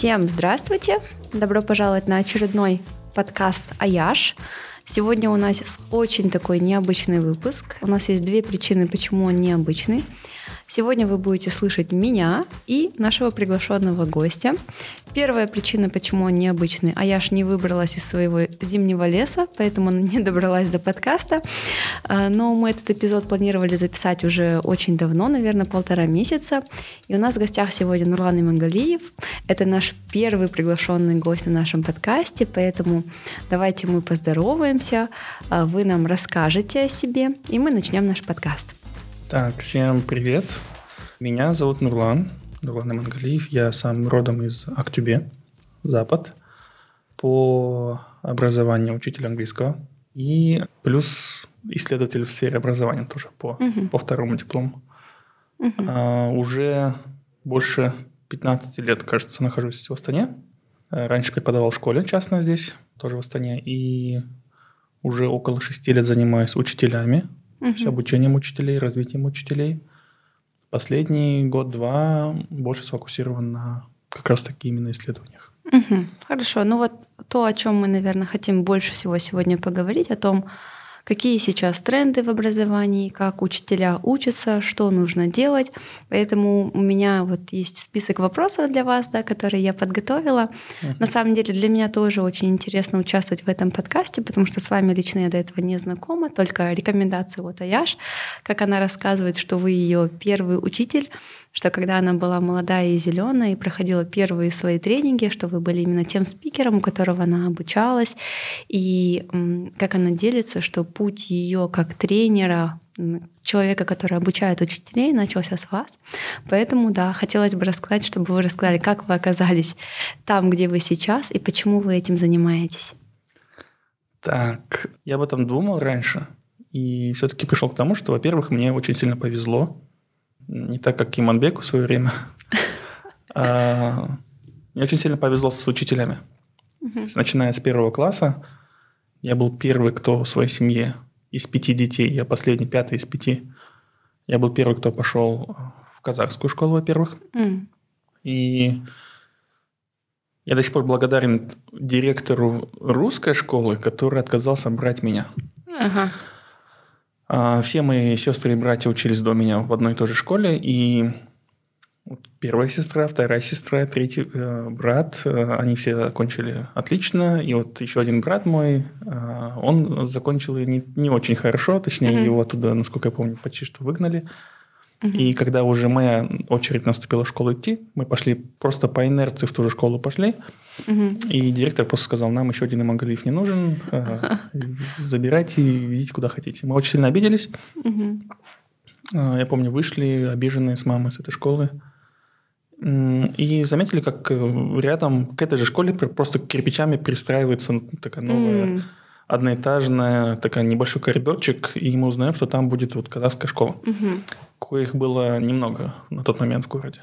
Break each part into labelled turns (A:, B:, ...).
A: Всем здравствуйте! Добро пожаловать на очередной подкаст «Аяш». Сегодня у нас очень такой необычный выпуск. У нас есть две причины, почему он необычный. Сегодня вы будете слышать меня и нашего приглашенного гостя. Первая причина, почему он необычный, а я ж не выбралась из своего зимнего леса, поэтому не добралась до подкаста. А, но мы этот эпизод планировали записать уже очень давно, наверное, полтора месяца. И у нас в гостях сегодня Нурлан Имангалиев. Это наш первый приглашенный гость на нашем подкасте, поэтому давайте мы поздороваемся, а вы нам расскажете о себе, и мы начнем наш подкаст.
B: Так, всем привет. Меня зовут Нурлан, Нурлан Имангалиев. Я сам родом из Актюбе, Запад. По образованию учитель английского. И плюс исследователь в сфере образования тоже по, uh по второму диплому. uh А, уже больше 15 лет, кажется, нахожусь в Астане. Раньше преподавал в школе частно здесь, тоже в Астане. И уже около 6 лет занимаюсь учителями угу. с обучением учителей, развитием учителей. Последний год-два больше сфокусирован на как раз-таки именно исследованиях.
A: Угу. Хорошо. Ну вот то, о чем мы, наверное, хотим больше всего сегодня поговорить, о том, какие сейчас тренды в образовании, как учителя учатся, что нужно делать. Поэтому у меня вот есть список вопросов для вас, да, которые я подготовила. Uh-huh. На самом деле для меня тоже очень интересно участвовать в этом подкасте, потому что с вами лично я до этого не знакома, только рекомендации вот Аяш, как она рассказывает, что вы ее первый учитель что когда она была молодая и зеленая и проходила первые свои тренинги, что вы были именно тем спикером, у которого она обучалась, и как она делится, что путь ее как тренера человека, который обучает учителей, начался с вас. Поэтому, да, хотелось бы рассказать, чтобы вы рассказали, как вы оказались там, где вы сейчас, и почему вы этим занимаетесь.
B: Так, я об этом думал раньше, и все-таки пришел к тому, что, во-первых, мне очень сильно повезло, не так, как Киманбеку в свое время. А, мне очень сильно повезло с учителями. начиная с первого класса, я был первый, кто в своей семье из пяти детей, я последний, пятый из пяти. Я был первый, кто пошел в казахскую школу, во-первых. И я до сих пор благодарен директору русской школы, который отказался брать меня. Ага. А, все мои сестры и братья учились до меня в одной и той же школе, и первая сестра, вторая сестра, третий э, брат, э, они все закончили отлично, и вот еще один брат мой, э, он закончил не, не очень хорошо, точнее mm-hmm. его оттуда, насколько я помню, почти что выгнали. Mm-hmm. И когда уже моя очередь наступила в школу идти, мы пошли просто по инерции в ту же школу пошли, Угу. И директор просто сказал, нам еще один Имангалиев не нужен, э, забирайте и идите куда хотите. Мы очень сильно обиделись. Угу. Я помню, вышли обиженные с мамой с этой школы. И заметили, как э, рядом к этой же школе просто кирпичами пристраивается такая новая mm. одноэтажная, такая небольшой коридорчик, и мы узнаем, что там будет вот казахская школа, mm-hmm. коих было немного на тот момент в городе.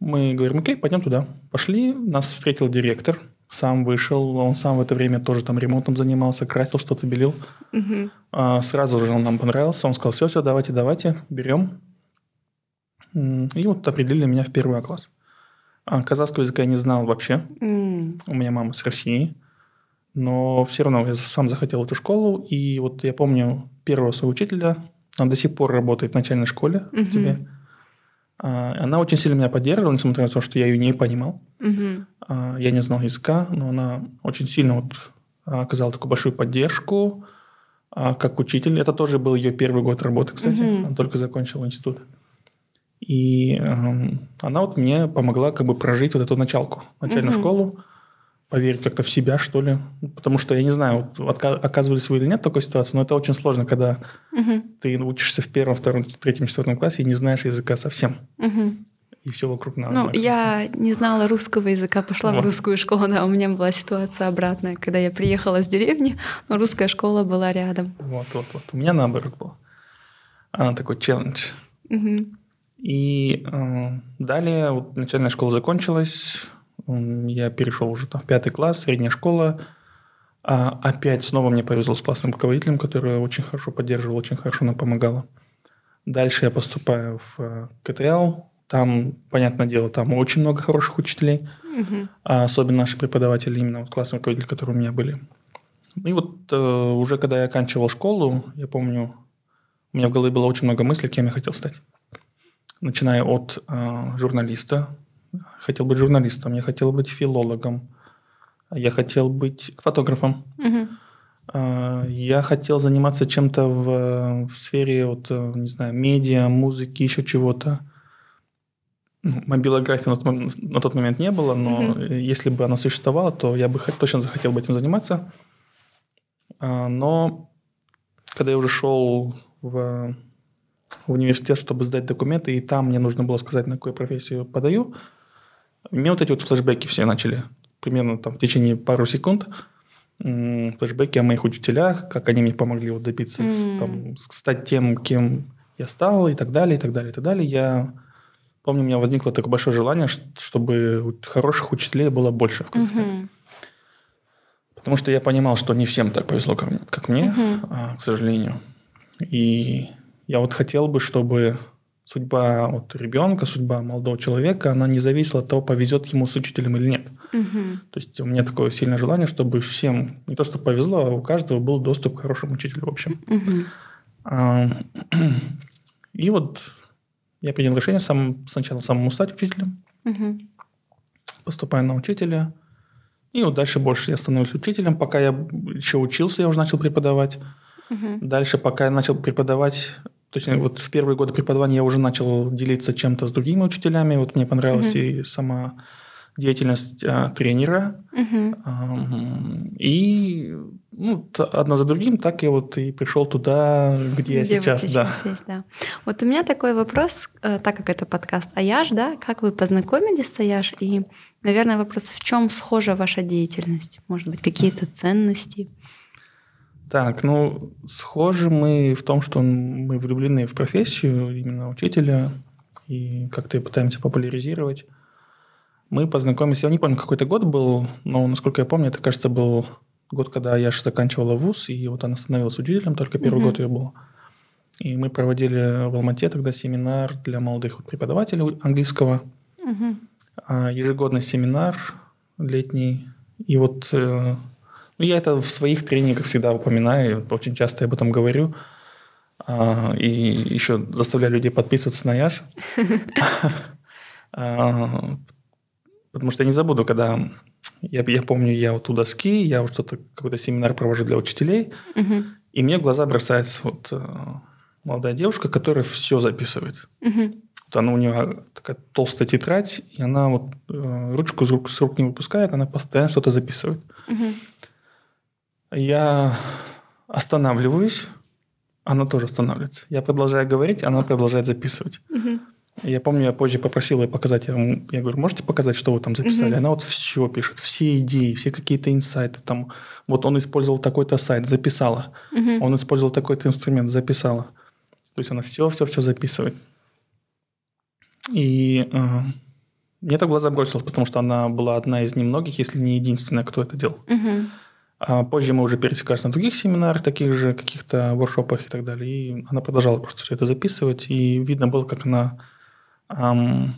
B: Мы говорим, окей, пойдем туда. Пошли, нас встретил директор, сам вышел, он сам в это время тоже там ремонтом занимался, красил что-то, белил. Угу. А, сразу же он нам понравился, он сказал, все, все, давайте, давайте, берем. И вот определили меня в первый класс. А казахского языка я не знал вообще. Mm. У меня мама с России. Но все равно я сам захотел эту школу. И вот я помню первого своего учителя, он до сих пор работает в начальной школе mm-hmm. в тебе. А, она очень сильно меня поддерживала, несмотря на то, что я ее не понимал. Угу. Я не знал языка, но она очень сильно вот оказала такую большую поддержку как учитель. Это тоже был ее первый год работы, кстати. Угу. Она только закончила институт. И э, она вот мне помогла как бы прожить вот эту началку, начальную угу. школу поверить как-то в себя, что ли. Потому что, я не знаю, вот оказывались вы или нет такой ситуации, но это очень сложно, когда угу. ты учишься в первом, втором, третьем, четвертом классе и не знаешь языка совсем. Угу. И все вокруг
A: надо. Ну, я не знала русского языка, пошла вот. в русскую школу, да, у меня была ситуация обратная, когда я приехала с деревни, но русская школа была рядом.
B: Вот, вот, вот. У меня наоборот было. Она такой челлендж. Угу. И э, далее вот начальная школа закончилась, я перешел уже там в пятый класс, средняя школа. А опять снова мне повезло с классным руководителем, который очень хорошо поддерживал, очень хорошо нам помогала. Дальше я поступаю в э, КТЛ, Там, понятное дело, там очень много хороших учителей,
A: Мгм.
B: а особенно наши преподаватели, именно вот классные руководители, которые у меня были. И вот э, уже когда я оканчивал школу, я помню, у меня в голове было очень много мыслей, кем я хотел стать. Начиная от э, журналиста. Хотел быть журналистом, я хотел быть филологом, я хотел быть фотографом.
A: Мгм.
B: А, Я хотел заниматься чем-то в, в сфере, вот, э, не знаю, медиа, музыки, еще чего-то. Ну, Мобилографии на тот, на тот момент не было, но э, если бы она существовала, то я бы точно захотел бы этим заниматься. А, Но когда я уже шел в, в университет, чтобы сдать документы, и там мне нужно было сказать, на какую профессию подаю, мне вот эти вот флешбеки все начали примерно там в течение пару секунд флешбеки о моих учителях, как они мне помогли вот добиться,
A: М.
B: там, стать тем, кем я стал, и так далее, и так далее, и так далее. Я помню, у меня возникло такое большое желание, чтобы хороших учителей было больше в Казахстане.
A: Мгм.
B: Потому что я понимал, что не всем так повезло, как, мне- как мне,
A: Мгм.
B: а, к сожалению. И я вот хотел бы, чтобы судьба вот ребенка, судьба молодого человека, она не зависела от того, повезет ему с учителем или нет.
A: Мгм.
B: То есть у меня такое сильное желание, чтобы всем, не то что повезло, а у каждого был доступ к хорошему учителю, в общем. А, И вот я принял решение сам, сначала самому стать учителем,
A: Мгм.
B: поступаю на учителя, и вот дальше больше я становлюсь учителем. Пока я еще учился, я уже начал преподавать.
A: Мгм.
B: Дальше, пока я начал преподавать, точнее, вот в первые годы преподавания я уже начал делиться чем-то с другими учителями. Вот мне понравилась
A: Мгм.
B: и сама деятельность а, тренера.
A: Мгм.
B: Ам, И ну, одно за другим, так я вот и пришел туда, где, я
A: Где вы
B: сейчас, да.
A: есть, да. Вот у меня такой вопрос, э, так как это подкаст Аяш, да, как вы познакомились с Аяш? И, наверное, вопрос, в чем схожа ваша деятельность? Может быть, какие-то ценности?
B: Так, ну, схожи мы в том, что мы влюблены в профессию именно учителя и как-то ее пытаемся популяризировать. Мы познакомились, я не помню, какой это год был, но, насколько я помню, это, кажется, был год, когда я заканчивала вуз, и вот она становилась учителем, только первый
A: Мгм.
B: год ее был. И мы проводили в Алмате тогда семинар для молодых преподавателей английского, а, ежегодный семинар летний. И вот э, я это в своих тренингах всегда упоминаю, очень часто об этом говорю. А, И еще заставляю людей подписываться на Яш. А, Потому что я не забуду, когда я, я помню, я вот у доски, я вот что-то, какой-то семинар провожу для учителей,
A: Мгм.
B: и мне в глаза бросается вот э, молодая девушка, которая все записывает.
A: Мгм.
B: Вот она у нее такая толстая тетрадь, и она вот э, ручку с рук, с рук не выпускает, она постоянно что-то записывает.
A: Мгм.
B: Я останавливаюсь, она тоже останавливается. Я продолжаю говорить, она продолжает записывать.
A: Мгм.
B: Я помню, я позже попросил ее показать. Я, я говорю, можете показать, что вы там записали?
A: Мгм.
B: Она вот все пишет, все идеи, все какие-то инсайты. Там, вот он использовал такой-то сайт, записала.
A: Мгм.
B: Он использовал такой-то инструмент, записала. То есть она все-все-все записывает. И э, мне это в глаза бросилось, потому что она была одна из немногих, если не единственная, кто это делал.
A: Мгм.
B: А позже мы уже пересекались на других семинарах, таких же каких-то воркшопах и так далее. И она продолжала просто все это записывать. И видно было, как она, ам,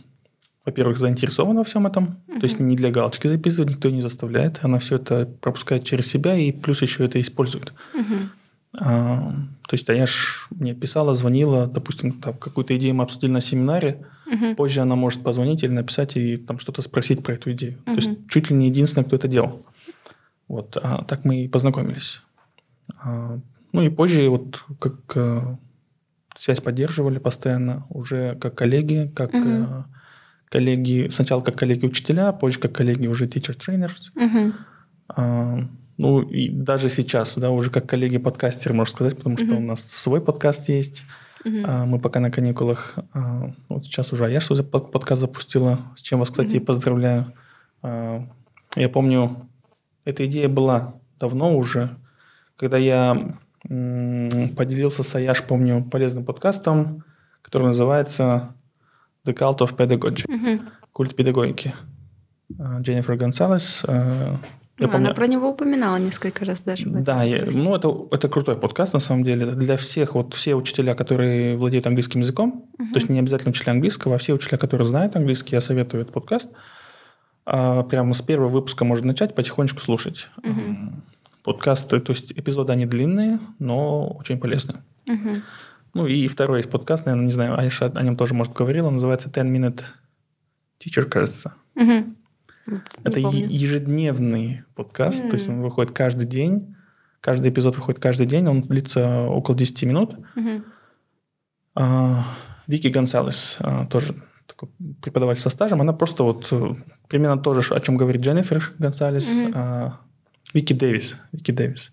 B: во-первых, заинтересована во всем этом. То есть не для галочки записывать, никто не заставляет. Она все это пропускает через себя и плюс еще это использует.
A: Мгм.
B: А, то есть, а я ж мне писала, звонила, допустим, там какую-то идею мы обсудили на семинаре,
A: Мгм.
B: позже она может позвонить или написать и там что-то спросить про эту идею. То есть чуть ли не единственная, кто это делал. Вот, а так мы и познакомились. А, ну и позже вот как а, связь поддерживали постоянно, уже как коллеги, как
A: Мгм.
B: а, коллеги, сначала как коллеги-учителя, позже как коллеги уже teacher-trainers.
A: Мгм.
B: А, ну и даже сейчас, да, уже как коллеги-подкастеры, можно сказать, потому что
A: Мгм.
B: у нас свой подкаст есть. А, мы пока на каникулах. А, вот сейчас уже я что под подкаст запустила, с чем вас, кстати,
A: Мгм.
B: поздравляю. А, я помню, эта идея была давно уже, когда я поделился с Аяш, помню, полезным подкастом, который называется The Cult of Pedagogy.
A: Мгм.
B: Культ педагогики. А, Дженнифер Гонсалес, а,
A: Я ну, помню... Она про него упоминала несколько раз даже.
B: Да, я, ну это, это крутой подкаст на самом деле. Для всех, вот все учителя, которые владеют английским языком, uh-huh. то есть не обязательно учителя английского, а все учителя, которые знают английский, я советую этот подкаст. А, прямо с первого выпуска можно начать потихонечку слушать. Uh-huh. Подкасты, то есть эпизоды, они длинные, но очень полезные. Uh-huh. Ну и второй есть подкаст, наверное, не знаю, Айша о нем тоже, может, говорила, называется «10 Minute Teacher», кажется. Uh-huh. Это помню. ежедневный подкаст, mm. то есть он выходит каждый день. Каждый эпизод выходит каждый день, он длится около 10 минут. Mm-hmm. А, Вики Гонсалес, а, тоже такой преподаватель со стажем, она просто вот э, примерно то же, о чем говорит Дженнифер Гонсалес, mm-hmm. а, Вики Дэвис. Вики Дэвис.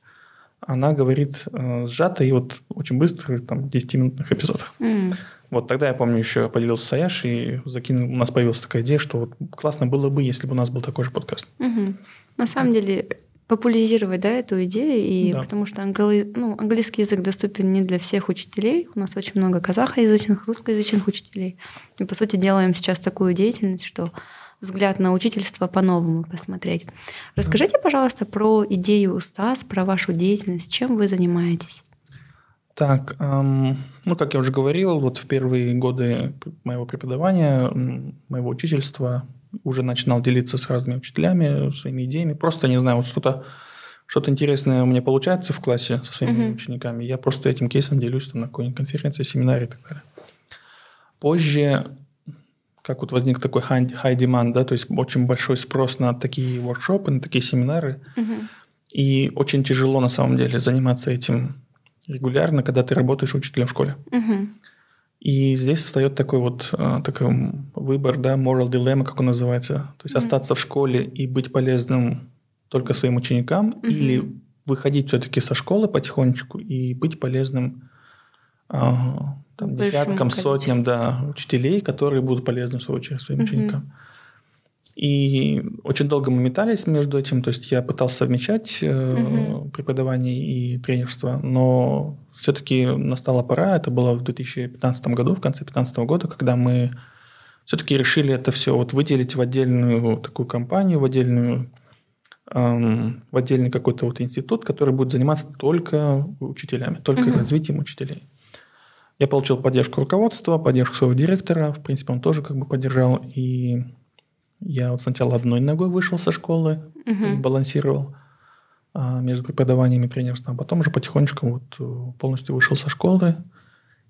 B: Она говорит э, сжато и вот очень быстро, там, 10-минутных эпизодах. Mm. Вот тогда я помню еще поделился с Аяш и закинул, у нас появилась такая идея, что вот классно было бы, если бы у нас был такой же подкаст.
A: Угу. На самом деле популяризировать да, эту идею, и да. потому что англи... ну, английский язык доступен не для всех учителей. У нас очень много казахоязычных, русскоязычных учителей. И, по сути, делаем сейчас такую деятельность, что взгляд на учительство по-новому посмотреть. Расскажите, пожалуйста, про идею УСТАС, про вашу деятельность, чем вы занимаетесь?
B: Так, эм, ну, как я уже говорил, вот в первые годы моего преподавания, моего учительства, уже начинал делиться с разными учителями своими идеями. Просто, не знаю, вот что-то что-то интересное у меня получается в классе со своими uh-huh. учениками. Я просто этим кейсом делюсь там, на какой-нибудь конференции, семинаре и так далее. Позже, как вот возник такой high, high demand, да, то есть очень большой спрос на такие воркшопы, на такие семинары. Uh-huh. И очень тяжело на самом деле заниматься этим регулярно, когда ты работаешь учителем в школе. Угу. И здесь встает такой вот э, такой выбор, да, moral dilemma, как он называется. То есть mm остаться в школе и быть полезным только своим ученикам mm или выходить все-таки со школы потихонечку и быть полезным э, там, десяткам, сотням да, учителей, которые будут полезны, в свою очередь, своим mm ученикам. И очень долго мы метались между этим, то есть я пытался совмещать угу. преподавание и тренерство, но все-таки настала пора, это было в 2015 году, в конце 2015 года, когда мы все-таки решили это все вот выделить в отдельную такую компанию, в отдельную эм, в отдельный какой-то вот институт, который будет заниматься только учителями, только угу. развитием учителей. Я получил поддержку руководства, поддержку своего директора, в принципе, он тоже как бы поддержал, и я вот сначала одной ногой вышел со школы, угу. балансировал а, между преподаванием и тренерством, а потом уже потихонечку вот э, полностью вышел со школы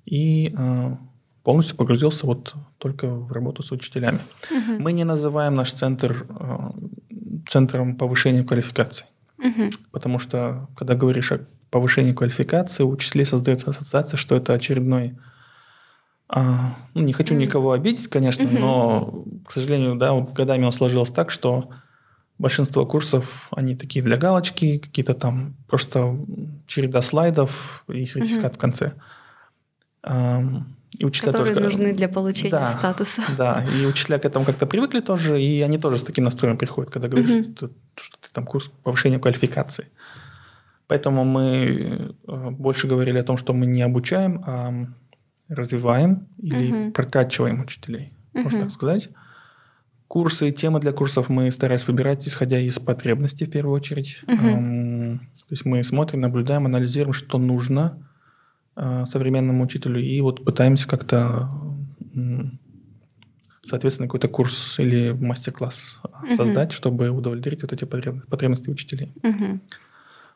B: и а, полностью погрузился вот только в работу с учителями. Угу. Мы не называем наш центр а, центром повышения квалификации, угу. потому что когда говоришь о повышении квалификации, у учителей создается ассоциация, что это очередной ну, не хочу никого обидеть, конечно, но, к сожалению, да, вот годами он сложилось так, что большинство курсов, они такие для галочки, какие-то там просто череда слайдов и сертификат в конце.
A: И учителя Которые тоже, нужны для получения да, статуса.
B: Да, и учителя к этому как-то привыкли тоже, и они тоже с таким настроем приходят, когда говорят, угу. что, что ты там курс повышения квалификации. Поэтому мы э, больше говорили о том, что мы не обучаем, а развиваем или угу. прокачиваем учителей, угу. можно так сказать. Курсы, темы для курсов мы старались выбирать, исходя из потребностей в первую очередь. Угу. Эм, то есть мы смотрим, наблюдаем, анализируем, что нужно э, современному учителю, и вот пытаемся как-то, э, соответственно, какой-то курс или мастер-класс угу. создать, чтобы удовлетворить вот эти потребности учителей. Угу.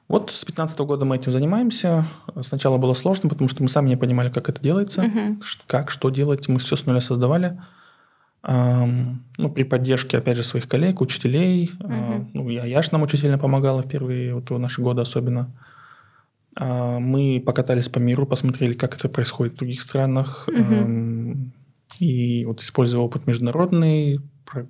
B: Вот с 2015 года мы этим занимаемся. Сначала было сложно, потому что мы сами не понимали, как это делается, угу. как, что делать. Мы все с нуля создавали. Ну, при поддержке, опять же, своих коллег, учителей. Угу. Ну, я, Яш нам очень сильно помогала в первые вот, наши годы особенно. Э, мы покатались по миру, посмотрели, как это происходит в других странах. Угу. И вот используя опыт международный,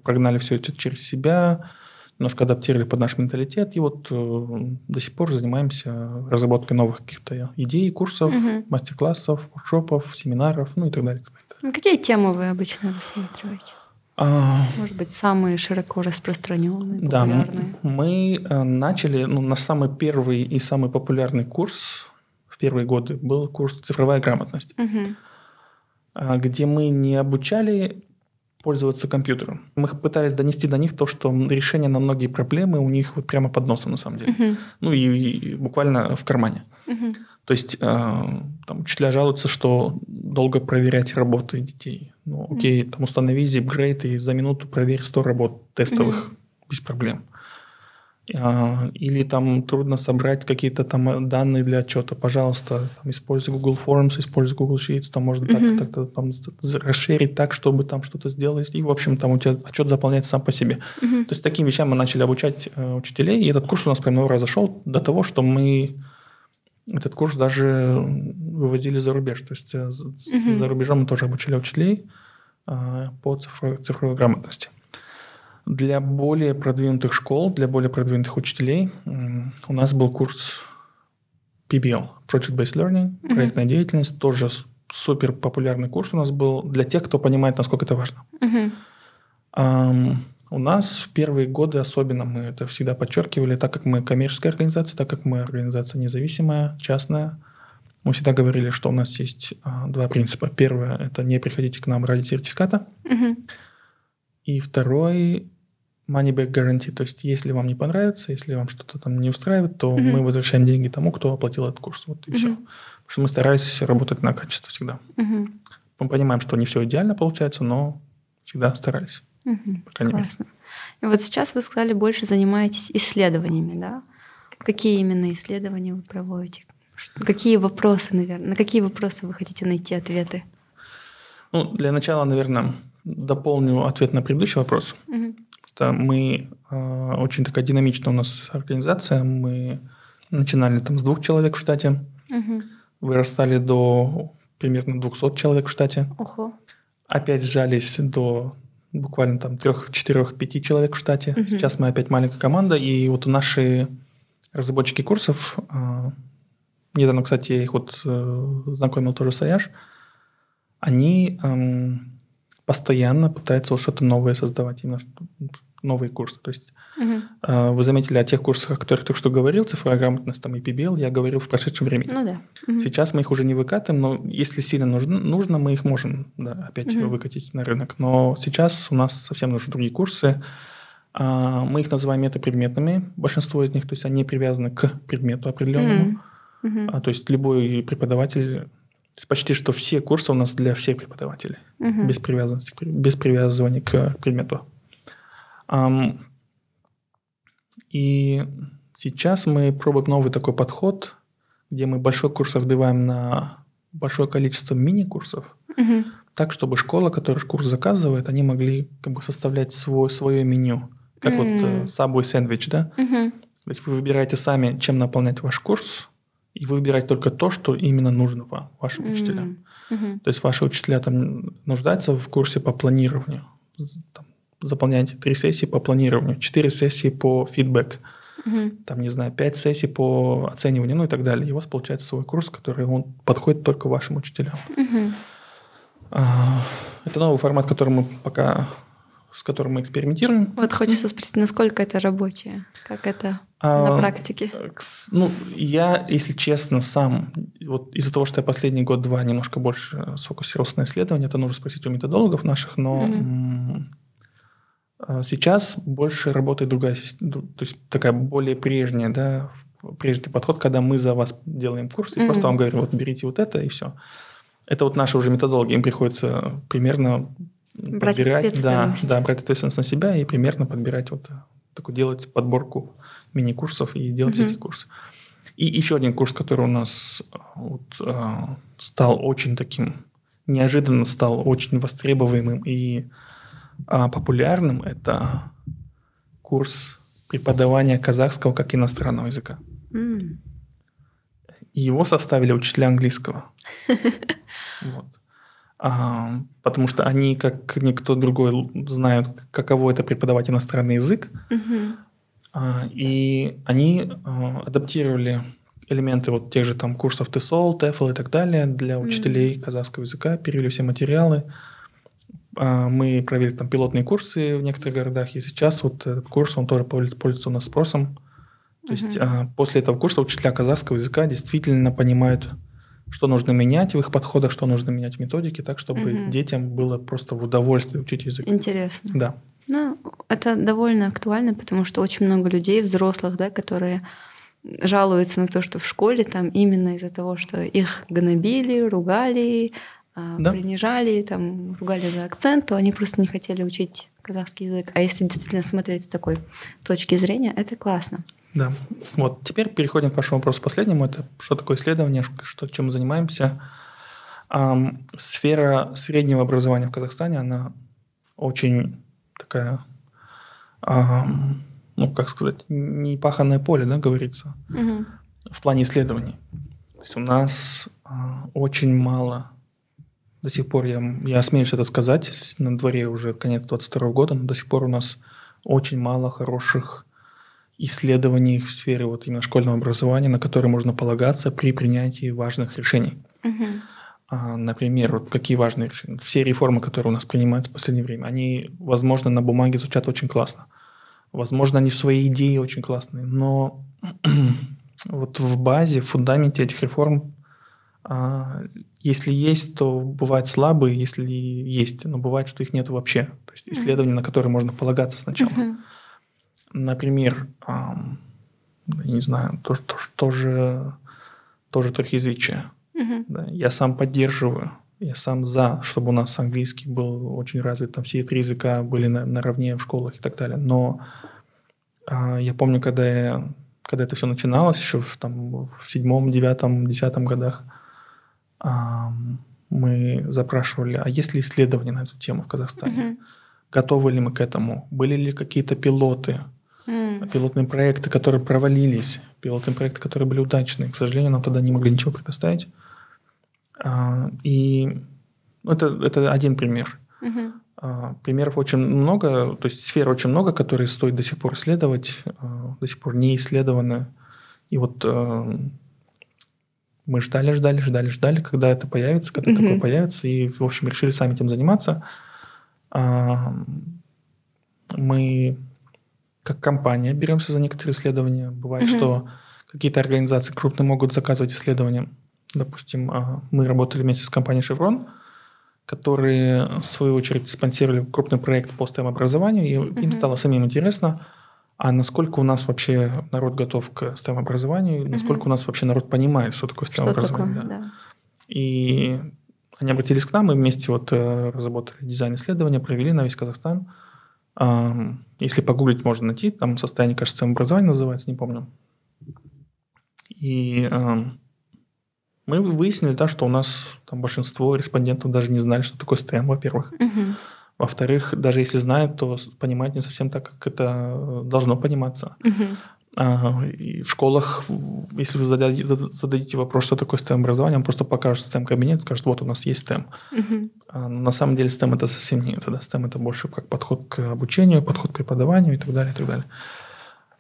B: прогнали все это через себя немножко адаптировали под наш менталитет, и вот э, до сих пор занимаемся разработкой новых каких-то идей, курсов, угу. мастер-классов, воркшопов, семинаров, ну и так далее.
A: Ну, какие темы вы обычно рассматриваете? А... Может быть, самые широко распространенные, популярные?
B: Да, мы э, начали, ну, на самый первый и самый популярный курс в первые годы был курс «Цифровая грамотность», угу. где мы не обучали пользоваться компьютером. Мы пытались донести до них то, что решение на многие проблемы у них вот прямо под носом на самом деле.
A: Мгм.
B: Ну и, и буквально в кармане.
A: Мгм.
B: То есть э, там учителя жалуются, что долго проверять работы детей. Ну окей, там установи zipgrade и за минуту проверь 100 работ тестовых без проблем. А, Или там трудно собрать какие-то там данные для отчета. Пожалуйста, там, используй Google Forms, используй Google Sheets, там можно
A: Мгм.
B: так, так, там, расширить так, чтобы там что-то сделать. И, в общем, там у тебя отчет заполняется сам по себе.
A: Мгм.
B: То есть таким вещам мы начали обучать э, учителей, и этот курс у нас прям ура зашел до того, что мы этот курс даже вывозили за рубеж. То есть э, за,
A: Мгм.
B: за рубежом мы тоже обучали учителей э, по цифровой, цифровой грамотности. Для более продвинутых школ, для более продвинутых учителей у нас был курс PBL, Project Based Learning,
A: Мгм.
B: проектная деятельность, тоже супер популярный курс у нас был для тех, кто понимает, насколько это важно.
A: Мгм.
B: Ам, у нас в первые годы особенно мы это всегда подчеркивали, так как мы коммерческая организация, так как мы организация независимая, частная, мы всегда говорили, что у нас есть а, два принципа. Первое – это не приходите к нам ради сертификата.
A: Мгм.
B: И второй – money back guarantee. То есть, если вам не понравится, если вам что-то там не устраивает, то
A: Мгм.
B: мы возвращаем деньги тому, кто оплатил этот курс. Вот и все.
A: Мгм.
B: Потому что мы старались работать на качество всегда.
A: Мгм.
B: Мы понимаем, что не все идеально получается, но всегда старались.
A: Мгм.
B: По крайней мере.
A: Классно. И вот сейчас вы сказали, больше занимаетесь исследованиями, да? Какие именно исследования вы проводите? Какие вопросы, наверное, на какие вопросы вы хотите найти ответы?
B: Ну, для начала, наверное, дополню ответ на предыдущий вопрос.
A: Мгм.
B: Что мы э, очень такая динамичная у нас организация. Мы начинали там с двух человек в штате,
A: Мгм.
B: вырастали до примерно 200 человек в штате.
A: Ого.
B: Опять сжались до буквально там трех, четырех, пяти человек в штате.
A: Мгм.
B: Сейчас мы опять маленькая команда, и вот наши разработчики курсов, э, недавно, кстати, я их вот э, знакомил тоже с Аяш, они эм, постоянно пытаются вот что-то новое создавать, именно новые курсы. То есть э, вы заметили о тех курсах, о которых только что говорил, цифровая грамотность там и PBL, я говорил в прошедшем времени.
A: Ну да. Мгм.
B: Сейчас мы их уже не выкатываем, но если сильно нужно, нужно мы их можем да, опять
A: Мгм.
B: выкатить на рынок. Но сейчас у нас совсем нужны другие курсы. А, Мы их называем метапредметными, большинство из них, то есть они привязаны к предмету определенному. А, то есть любой преподаватель, почти что все курсы у нас для всех преподавателей,
A: Мгм.
B: без привязанности, без привязывания к предмету. И сейчас мы пробуем новый такой подход, где мы большой курс разбиваем на большое количество мини-курсов,
A: Мгм.
B: так, чтобы школа, которая курс заказывает, они могли как бы составлять свой, свое меню, как вот
A: М.
B: э, Subway сэндвич, да?
A: Мгм.
B: То есть вы выбираете сами, чем наполнять ваш курс, и вы выбираете только то, что именно нужно вам, вашим учителям.
A: М. Мгм.
B: То есть ваши учителя там нуждаются в курсе по планированию. Там, заполняйте три сессии по планированию, четыре сессии по фидбэк,
A: Мгм.
B: там, не знаю, пять сессий по оцениванию, ну и так далее. И у вас получается свой курс, который он подходит только вашим учителям. А, Это новый формат, который мы пока с которым мы экспериментируем.
A: Вот хочется спросить, насколько это рабочее? Как это
B: А,
A: на практике?
B: Ну, я, если честно, сам, вот из-за того, что я последний год-два немножко больше сфокусировался на исследовании, это нужно спросить у методологов наших, но а, сейчас больше работает другая система, то есть такая более прежняя, да, прежний подход, когда мы за вас делаем курс и
A: Мгм.
B: просто вам говорим, вот берите вот это и все. Это вот наши уже методологи, им приходится примерно
A: Брать
B: подбирать, да, да, брать ответственность на себя и примерно подбирать вот э, такую делать подборку мини-курсов и делать
A: Мгм.
B: эти курсы. И еще один курс, который у нас э, вот, э, стал очень таким, неожиданно стал очень востребованным и а, популярным, это курс преподавания казахского как иностранного языка. И его составили учителя английского. Вот. А, потому что они, как никто другой, знают, каково это преподавать иностранный язык.
A: Мгм.
B: А, И они а, адаптировали элементы вот тех же там курсов TESOL, TEFL и так далее для учителей казахского языка, перевели все материалы. А, Мы провели там пилотные курсы в некоторых городах, и сейчас вот этот курс, он тоже пользуется у нас спросом. То есть а, после этого курса учителя казахского языка действительно понимают что нужно менять в их подходах, что нужно менять в методике, так, чтобы
A: Мгм.
B: детям было просто в удовольствие учить язык.
A: Интересно.
B: Да.
A: Ну, это довольно актуально, потому что очень много людей, взрослых, да, которые жалуются на то, что в школе там именно из-за того, что их гнобили, ругали,
B: Да.
A: принижали, там, ругали за акцент, то они просто не хотели учить казахский язык. А если действительно смотреть с такой точки зрения, это классно.
B: Да. Вот теперь переходим к вашему вопросу последнему. Это что такое исследование, что, чем мы занимаемся. Ам, сфера среднего образования в Казахстане, она очень такая, ам, ну, как сказать, непаханное поле, да, говорится, в плане исследований. То есть у нас а, очень мало, до сих пор я, я осмеюсь это сказать, на дворе уже конец 22 года, но до сих пор у нас очень мало хороших исследований в сфере вот именно школьного образования, на которые можно полагаться при принятии важных решений.
A: Мгм.
B: А, Например, вот какие важные решения? Все реформы, которые у нас принимаются в последнее время, они, возможно, на бумаге звучат очень классно. Возможно, они в своей идее очень классные, но вот в базе, в фундаменте этих реформ, а, если есть, то бывают слабые, если есть, но бывает, что их нет вообще. То есть исследования, на которые можно полагаться сначала.
A: Мгм.
B: Например, я не знаю, тоже, тоже, тоже, тоже трехязычие.
A: Мгм.
B: Да, я сам поддерживаю, я сам за, чтобы у нас английский был очень развит, там все три языка были на, наравне в школах и так далее. Но а, я помню, когда, я, когда это все начиналось, еще в, там, в седьмом, девятом, десятом годах, мы запрашивали, а есть ли исследования на эту тему в Казахстане?
A: Мгм.
B: Готовы ли мы к этому? Были ли какие-то пилоты?
A: М.
B: пилотные проекты, которые провалились, пилотные проекты, которые были удачные. К сожалению, нам тогда не могли ничего предоставить. А, И это, это один пример. А, Примеров очень много, то есть сфер очень много, которые стоит до сих пор исследовать, а, до сих пор не исследованы. И вот мы ждали, ждали, ждали, ждали, когда это появится, когда
A: Мгм.
B: такое появится, и, в общем, решили сами этим заниматься. А, Мы как компания беремся за некоторые исследования. Бывает,
A: Мгм.
B: что какие-то организации крупные могут заказывать исследования. Допустим, а, мы работали вместе с компанией «Шеврон», которые, в свою очередь, спонсировали крупный проект по STEM-образованию, и им
A: Мгм.
B: стало самим интересно, а насколько у нас вообще народ готов к STEM-образованию, и насколько у нас вообще народ понимает, что такое
A: Что такое?
B: STEM-образование. да.
A: Да.
B: И они обратились к нам, мы вместе вот э, разработали дизайн исследования, провели на весь Казахстан. Если погуглить, можно найти, там состояние, кажется, образования называется, не помню. И мы выяснили, да, что у нас там большинство респондентов даже не знали, что такое STEM, во-первых.
A: Мгм.
B: Во-вторых, даже если знают, то понимают не совсем так, как это э, должно пониматься. А, и в школах, если вы зададите, зада- зададите вопрос, что такое STEM-образование, он просто покажет STEM-кабинет, скажет, вот у нас есть STEM. А, но на самом деле STEM это совсем не это. Да? STEM это больше как подход к обучению, подход к преподаванию и так далее, и так далее.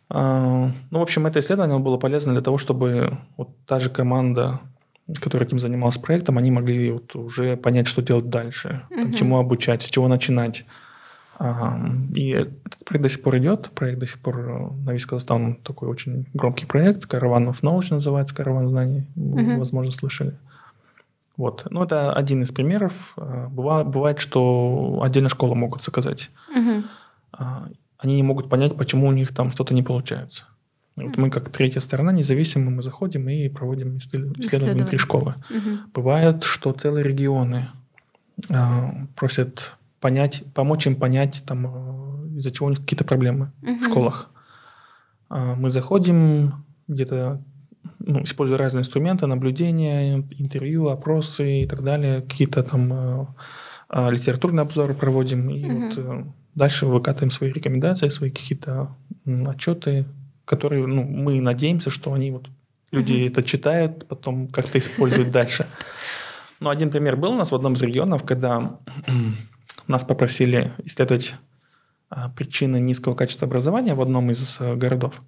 B: А, ну, в общем, это исследование было полезно для того, чтобы вот та же команда, которая этим занималась проектом, они могли вот уже понять, что делать дальше, там,
A: Мгм.
B: чему обучать, с чего начинать. А, И этот проект до сих пор идет. Проект до сих пор э, на весь Казахстан такой очень громкий проект. Караван of Knowledge называется, Караван знаний. Вы. Возможно, слышали. Вот. Ну, это один из примеров. А, Бывает, бывает, что отдельно школы могут заказать. А, Они не могут понять, почему у них там что-то не получается. Вот мы, как третья сторона, независимо, мы заходим и проводим исслед- исследования внутри
A: Исследования.
B: школы.
A: Мгм.
B: Бывает, что целые регионы а, просят понять, помочь им понять, там, а, из-за чего у них какие-то проблемы
A: Мгм.
B: в школах. А, Мы заходим где-то, ну, используя разные инструменты, наблюдения, интервью, опросы и так далее, какие-то там а, а, литературные обзоры проводим, и
A: Мгм.
B: вот э, дальше выкатываем свои рекомендации, свои какие-то отчеты, которые, ну, мы надеемся, что они вот люди
A: Мгм.
B: это читают, потом как-то используют дальше. Но один пример был у нас в одном из регионов, когда нас попросили исследовать а, причины низкого качества образования в одном из э, городов.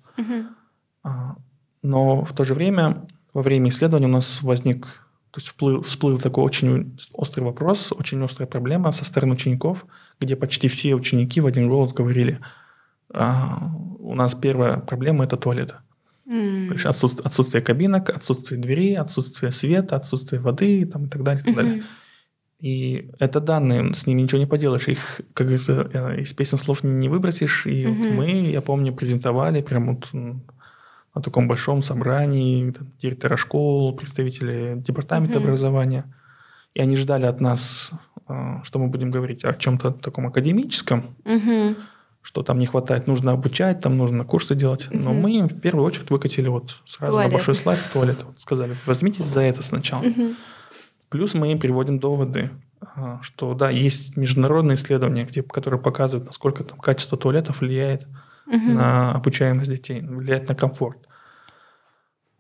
B: А, Но в то же время, во время исследования у нас возник, то есть вплыл, всплыл такой очень острый вопрос, очень острая проблема со стороны учеников, где почти все ученики в один голос говорили, «А, у нас первая проблема – это туалеты. То есть отсутствие, отсутствие кабинок, отсутствие дверей, отсутствие света, отсутствие воды там, и так далее. И, так далее. и это данные, с ними ничего не поделаешь. Их, как говорится, э, из песен слов не выбросишь. И вот мы, я помню, презентовали прям вот на таком большом собрании там, директора школ, представители департамента образования. И они ждали от нас, э, что мы будем говорить о чем-то таком академическом что там не хватает, нужно обучать, там нужно курсы делать. Угу. Но мы в первую очередь выкатили вот сразу туалет. на большой слайд туалет. Вот сказали, возьмитесь за это сначала. Угу. Плюс мы им приводим доводы, а, что да, есть международные исследования, где, которые показывают, насколько там качество туалетов влияет угу. на обучаемость детей, влияет на комфорт.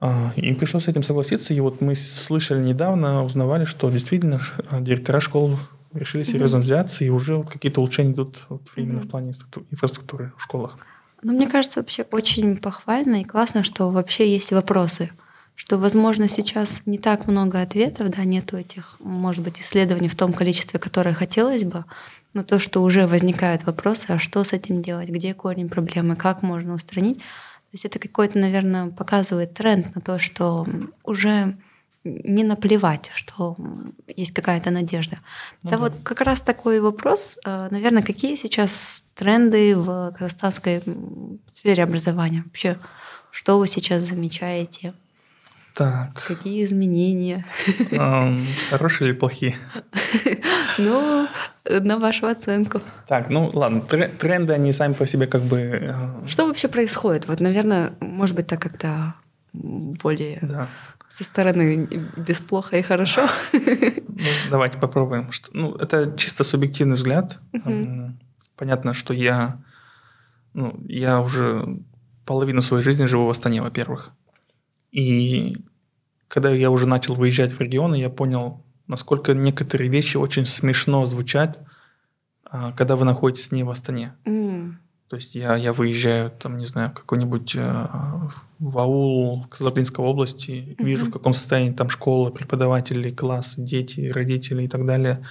B: А, им пришлось с этим согласиться, и вот мы слышали недавно, узнавали, что действительно а, директора школ решили серьезно mm-hmm. взяться, и уже вот какие-то улучшения идут вот именно mm-hmm. в плане инфраструктуры в школах.
A: Ну, мне кажется, вообще очень похвально и классно, что вообще есть вопросы. Что, возможно, сейчас не так много ответов, да, нету этих, может быть, исследований в том количестве, которое хотелось бы, но то, что уже возникают вопросы, а что с этим делать, где корень проблемы, как можно устранить. То есть это какой-то, наверное, показывает тренд на то, что уже не наплевать, что есть какая-то надежда. Ну, это да. вот как раз такой вопрос, э, наверное, какие сейчас тренды в казахстанской сфере образования? Вообще, что вы сейчас замечаете?
B: Так.
A: Какие изменения?
B: Хорошие или плохие?
A: Ну, на вашу оценку.
B: Так, ну ладно, тренды, они сами по себе как бы...
A: Э, что вообще происходит? Вот, наверное, может быть, так как-то более... Да со стороны без плохо и хорошо.
B: Ну, давайте попробуем. Ну, это чисто субъективный взгляд. Понятно, что я, ну, я уже половину своей жизни живу в Астане, во-первых. И когда я уже начал выезжать в регионы, я понял, насколько некоторые вещи очень смешно звучат, а, когда вы находитесь не в Астане. Mm. То есть я, я выезжаю, там, не знаю, какой-нибудь э, в аул Казахстанской области, mm-hmm. вижу, в каком состоянии там школа, преподаватели, классы, дети, родители и так далее.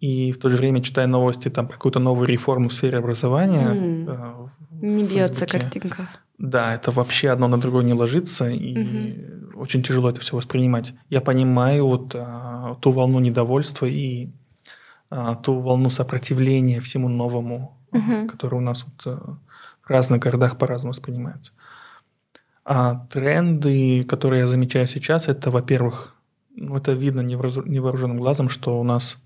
B: И в то же время читаю новости там про какую-то новую реформу в сфере образования.
A: Mm. Э, не бьется картинка.
B: Да, это вообще одно на другое не ложится, и mm-hmm. очень тяжело это все воспринимать. Я понимаю вот а, ту волну недовольства и а, ту волну сопротивления всему новому, угу. которые у нас вот э, в разных городах по-разному воспринимаются. А тренды, которые я замечаю сейчас, это, во-первых, ну, это видно невооруженным глазом, что у нас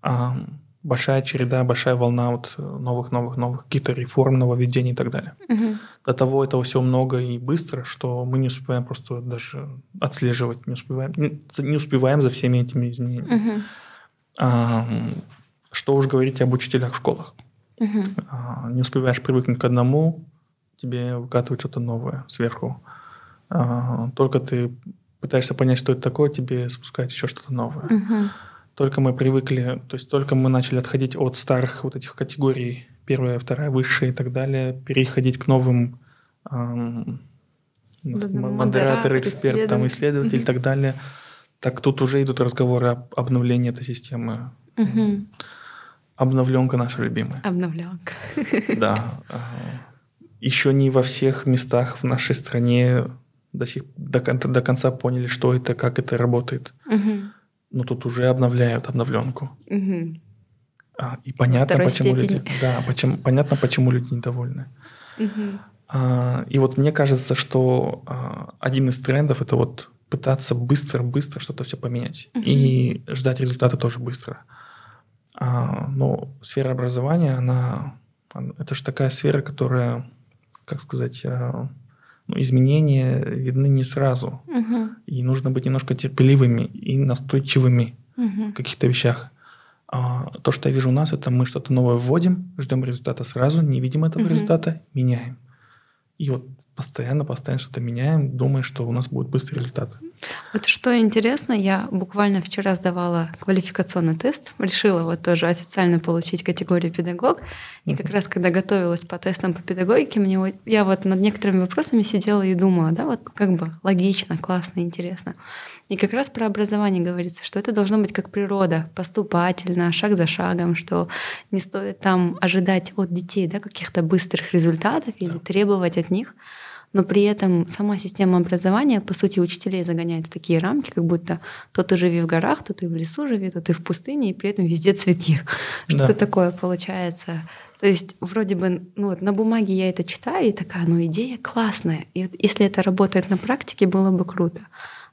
B: а, большая череда, большая волна вот новых-новых-новых каких-то реформ, нововведений и так далее. Угу. До того этого все много и быстро, что мы не успеваем просто даже отслеживать, не успеваем, не, не успеваем за всеми этими изменениями. Угу. А, что уж говорить об учителях в школах. Угу. Не успеваешь привыкнуть к одному, тебе выкатывают что-то новое сверху. А, только ты пытаешься понять, что это такое, тебе спускают еще что-то новое. Угу. Только мы привыкли, то есть только мы начали отходить от старых вот этих категорий, первая, вторая, высшая и так далее, переходить к новым эм, модератор, эксперт, там, исследователь и так далее. Так тут уже идут разговоры об обновлении этой системы. Угу. Обновленка наша любимая.
A: Обновленка.
B: Да. Еще не во всех местах в нашей стране до, сих, до, до конца поняли, что это, как это работает. Угу. Но тут уже обновляют обновленку. Угу. А, и понятно, Второй почему степени. люди. Да, почему, понятно, почему люди недовольны. Угу. А, и вот мне кажется, что а, один из трендов это вот пытаться быстро-быстро что-то все поменять. Угу. И ждать результата тоже быстро. А, но сфера образования, она, это же такая сфера, которая, как сказать, а, ну, изменения видны не сразу. Угу. И нужно быть немножко терпеливыми и настойчивыми угу. в каких-то вещах. А, то, что я вижу у нас, это мы что-то новое вводим, ждем результата сразу, не видим этого угу. результата, меняем. И вот постоянно, постоянно что-то меняем, думая, что у нас будет быстрый результат.
A: Вот что интересно, я буквально вчера сдавала квалификационный тест, решила вот тоже официально получить категорию педагог. И как раз когда готовилась по тестам по педагогике, мне я вот над некоторыми вопросами сидела и думала, да, вот как бы логично, классно, интересно. И как раз про образование говорится, что это должно быть как природа, поступательно, шаг за шагом, что не стоит там ожидать от детей да, каких-то быстрых результатов или требовать от них но при этом сама система образования, по сути, учителей загоняет в такие рамки, как будто то ты живи в горах, то ты в лесу живи, то ты в пустыне, и при этом везде цвети. Что-то да. такое получается. То есть вроде бы ну вот на бумаге я это читаю и такая, ну идея классная. И вот если это работает на практике, было бы круто.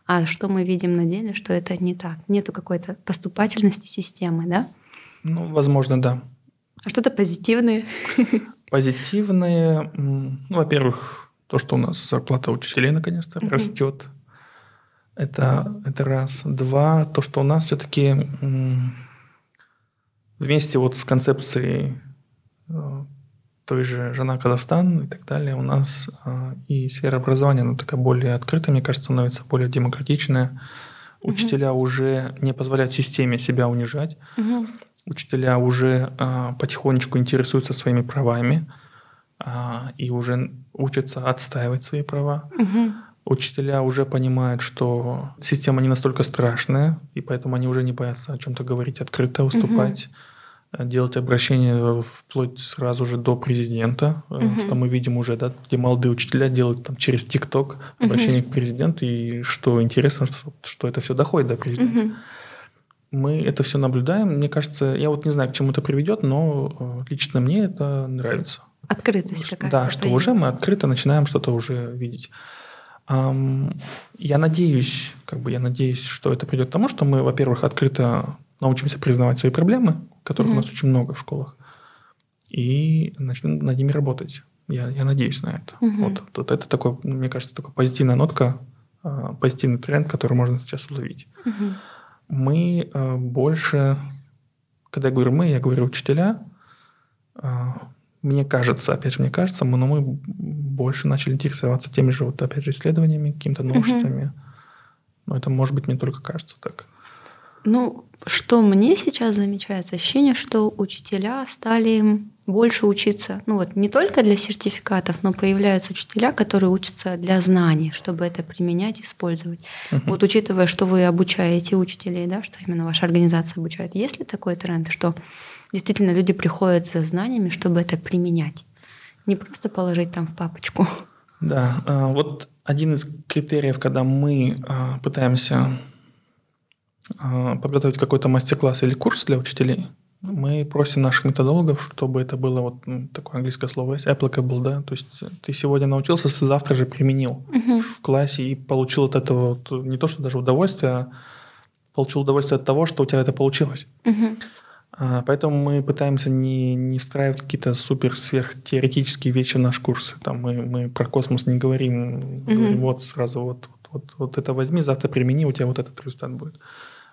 A: А что мы видим на деле, что это не так. Нету какой-то поступательности системы, да?
B: Ну, возможно, да.
A: А что-то позитивное?
B: Позитивные, ну, во-первых, то, что у нас зарплата учителей наконец-то uh-huh. растет. Это, это раз. Два, то, что у нас все-таки вместе вот с концепцией э, той же «Жена Казахстан» и так далее, у нас э, и сфера образования, она такая более открытая, мне кажется, становится более демократичная. Учителя угу. уже не позволяют системе себя унижать. Угу. Учителя уже э, потихонечку интересуются своими правами э, и уже учатся отстаивать свои права. Угу. Учителя уже понимают, что система не настолько страшная, и поэтому они уже не боятся о чем-то говорить открыто, выступать. Угу делать обращение вплоть сразу же до президента, угу. что мы видим уже, да, где молодые учителя делают там через ТикТок обращение угу. к президенту, и что интересно, что, что это все доходит до президента. Угу. Мы это все наблюдаем. Мне кажется, я вот не знаю, к чему это приведет, но э, лично мне это нравится.
A: Открытость такая.
B: Да, что уже мы открыто начинаем что-то уже видеть. Я надеюсь, как бы я надеюсь, что это придет к тому, что мы, во-первых, открыто научимся признавать свои проблемы, которых mm-hmm. у нас очень много в школах, и начнем над ними работать. Я, я надеюсь на это. Mm-hmm. Вот, вот это такой, мне кажется, такая позитивная нотка, а, позитивный тренд, который можно сейчас уловить. Mm-hmm. Мы а, больше, когда я говорю мы, я говорю учителя, а, мне кажется, опять же, мне кажется, мы, но мы больше начали интересоваться теми же, вот, опять же, исследованиями, какими-то новшествами. Mm-hmm. Но это, может быть, мне только кажется так.
A: Ну, что мне сейчас замечается, ощущение, что учителя стали больше учиться, ну вот не только для сертификатов, но появляются учителя, которые учатся для знаний, чтобы это применять, использовать. Uh-huh. Вот учитывая, что вы обучаете учителей, да, что именно ваша организация обучает, есть ли такой тренд, что действительно люди приходят за знаниями, чтобы это применять, не просто положить там в папочку?
B: Да, а, вот один из критериев, когда мы а, пытаемся а, подготовить какой-то мастер-класс или курс для учителей, мы просим наших методологов, чтобы это было вот такое английское слово есть, applicable, да, то есть ты сегодня научился, завтра же применил uh-huh. в классе и получил от этого вот, не то, что даже удовольствие, а получил удовольствие от того, что у тебя это получилось. Uh-huh. Поэтому мы пытаемся не, не встраивать какие-то супер сверхтеоретические вещи в наш курс. Там мы, мы про космос не говорим, uh-huh. говорим вот сразу вот, вот, вот, вот это возьми, завтра примени, у тебя вот этот результат будет.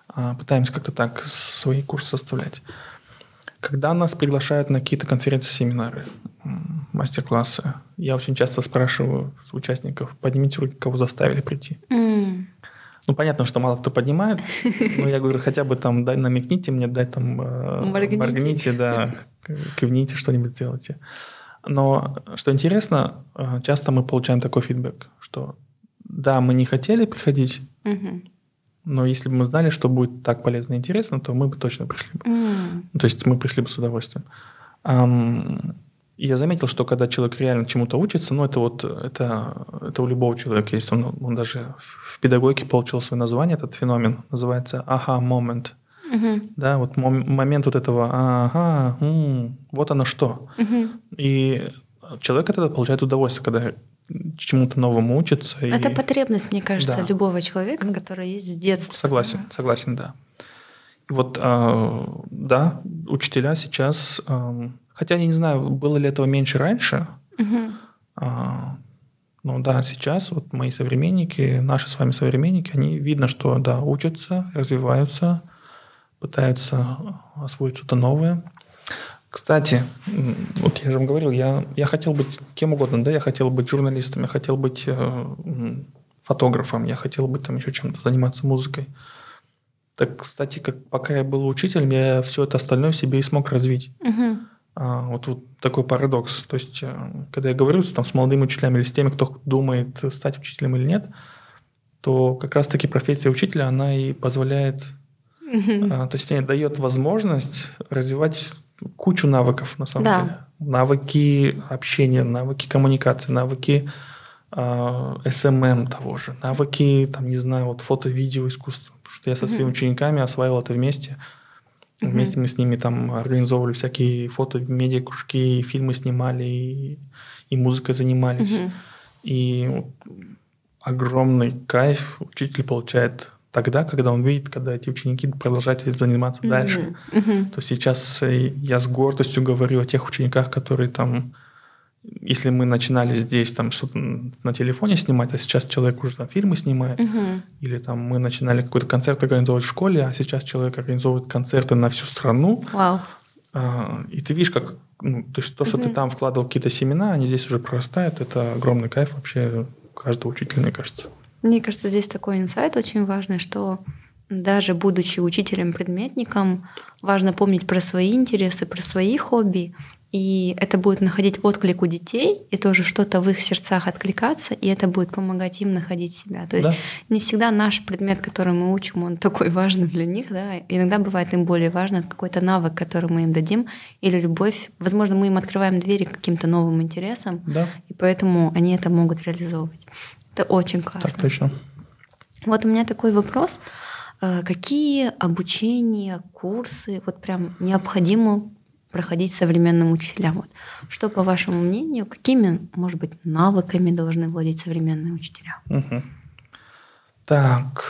B: А, пытаемся как-то так свои курсы составлять. Когда нас приглашают на какие-то конференции, семинары, мастер-классы, я очень часто спрашиваю участников, поднимите руки, кого заставили прийти. Mm. Ну, понятно, что мало кто поднимает, но я говорю, хотя бы там дай, намекните мне, дай там э, моргните, моргните да, кивните, что-нибудь сделайте. Но что интересно, э, часто мы получаем такой фидбэк, что да, мы не хотели приходить, угу. Но если бы мы знали, что будет так полезно и интересно, то мы бы точно пришли бы. Mm. То есть мы пришли бы с удовольствием. Um, я заметил, что когда человек реально чему-то учится, ну это вот это, это у любого человека есть. Он, он даже в педагогике получил свое название, этот феномен называется ага момент. Uh-huh. Да, вот мом- момент вот этого ага, м- вот оно что. Uh-huh. И человек от этого получает удовольствие, когда чему-то новому учится.
A: Это и... потребность, мне кажется, да. любого человека, который есть с детства.
B: Согласен, согласен, да. И вот, э, да, учителя сейчас, э, хотя я не знаю, было ли этого меньше раньше, угу. э, но да, сейчас вот мои современники, наши с вами современники, они видно, что да, учатся, развиваются, пытаются освоить что-то новое. Кстати, вот я же вам говорил, я, я хотел быть кем угодно, да, я хотел быть журналистом, я хотел быть э, фотографом, я хотел быть там еще чем-то, заниматься музыкой. Так, кстати, как пока я был учителем, я все это остальное себе и смог развить. Угу. А, вот, вот такой парадокс. То есть, э, когда я говорю там, с молодыми учителями или с теми, кто думает стать учителем или нет, то как раз-таки профессия учителя, она и позволяет, а, то есть, дает возможность развивать кучу навыков, на самом да. деле. Навыки общения, навыки коммуникации, навыки SMM того же, навыки, там, не знаю, вот фото-видео искусство. Потому что я со своими учениками осваивал это вместе. Вместе мы с ними там организовывали всякие фото-медиа кружки, фильмы снимали, и, и музыкой занимались. И огромный кайф учитель получает тогда, когда он видит, когда эти ученики продолжают этим заниматься mm-hmm. дальше. Mm-hmm. То сейчас э, я с гордостью говорю о тех учениках, которые там, если мы начинали здесь там что-то на телефоне снимать, а сейчас человек уже там фильмы снимает, mm-hmm. или там мы начинали какой-то концерт организовывать в школе, а сейчас человек организовывает концерты на всю страну.
A: Wow.
B: А, и ты видишь, как ну, то, есть то что mm-hmm. ты там вкладывал какие-то семена, они здесь уже прорастают. Это огромный кайф вообще каждого учителя, мне кажется.
A: Мне кажется, здесь такой инсайт очень важный, что даже будучи учителем-предметником, важно помнить про свои интересы, про свои хобби, и это будет находить отклик у детей, и тоже что-то в их сердцах откликаться, и это будет помогать им находить себя. То есть да. не всегда наш предмет, который мы учим, он такой важный для них, да. Иногда бывает им более важно какой-то навык, который мы им дадим, или любовь. Возможно, мы им открываем двери к каким-то новым интересам,
B: да.
A: и поэтому они это могут реализовывать. Это очень классно.
B: Так точно.
A: Вот у меня такой вопрос. Э, какие обучения, курсы вот прям необходимо проходить современным учителям? Вот. Что, по вашему мнению, какими, может быть, навыками должны владеть современные учителя?
B: Угу. Так,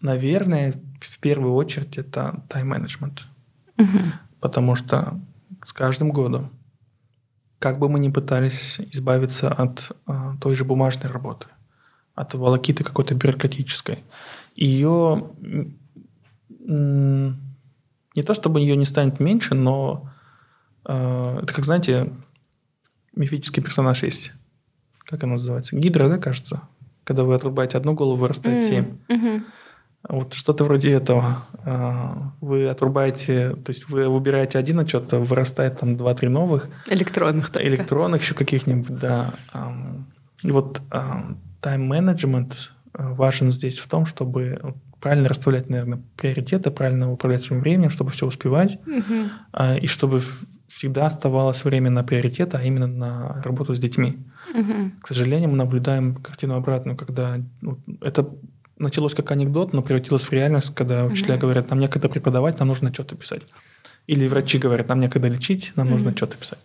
B: наверное, в первую очередь это тайм-менеджмент. Угу. Потому что с каждым годом, как бы мы ни пытались избавиться от а, той же бумажной работы, от волокиты какой-то бюрократической. Ее не то чтобы ее не станет меньше, но э, это как, знаете, мифический персонаж есть. Как он называется? Гидра, да, кажется? Когда вы отрубаете одну голову, вырастает mm. семь. Mm-hmm. Вот что-то вроде этого. Э, вы отрубаете, то есть вы выбираете один отчет, а вырастает там два-три новых.
A: Электронных.
B: Только. Электронных еще каких-нибудь, да. И вот тайм-менеджмент э, важен здесь в том, чтобы правильно расставлять, наверное, приоритеты, правильно управлять своим временем, чтобы все успевать, угу. и чтобы всегда оставалось время на приоритет, а именно на работу с детьми. Угу. К сожалению, мы наблюдаем картину обратную, когда ну, это началось как анекдот, но превратилось в реальность, когда учителя угу. говорят, нам некогда преподавать, нам нужно что-то писать. Или врачи говорят, нам некогда лечить, нам угу. нужно что-то писать.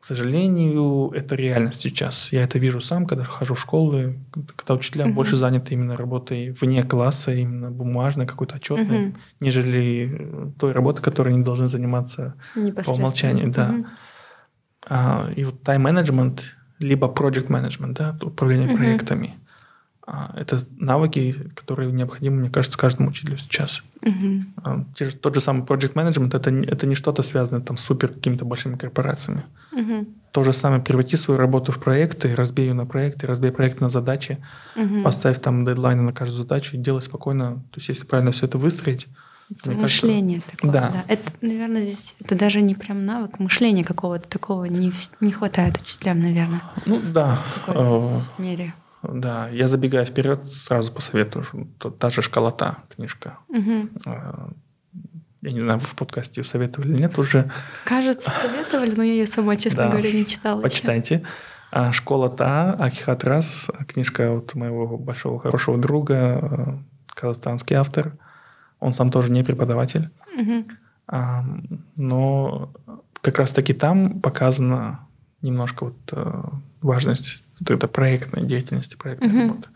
B: К сожалению, это реальность сейчас. Я это вижу сам, когда хожу в школы, когда учителя угу. больше заняты именно работой вне класса, именно бумажной, какой-то отчетной, угу. нежели той работой, которой они должны заниматься по умолчанию. Да. Угу. А, и вот тайм-менеджмент, либо project management, да, управление угу. проектами – это навыки, которые необходимы, мне кажется, каждому учителю сейчас. Угу. Тот же самый project management это, это не что-то связанное там, с супер какими-то большими корпорациями. Угу. То же самое, преврати свою работу в проекты, разбей ее на проекты, разбей проект на задачи, угу. поставь там дедлайны на каждую задачу и делай спокойно. То есть, если правильно все это выстроить,
A: это мышление кажется, такое, да. да. Это, наверное, здесь это даже не прям навык, мышления какого-то такого не, не хватает учителям, наверное.
B: Ну да.
A: В э, мере.
B: Да, я забегая вперед, сразу посоветую. Что та же школота книжка. Угу. Я не знаю, вы в подкасте ее советовали или нет уже.
A: Кажется, советовали, но я ее сама, честно да. говоря, не читала.
B: Почитайте. А «Школа Та», Акихатрас, книжка от моего большого хорошего друга, э, казахстанский автор. Он сам тоже не преподаватель. Угу. Но как раз-таки там показана немножко вот э, важность вот это проектной деятельности, проектной uh-huh. работы.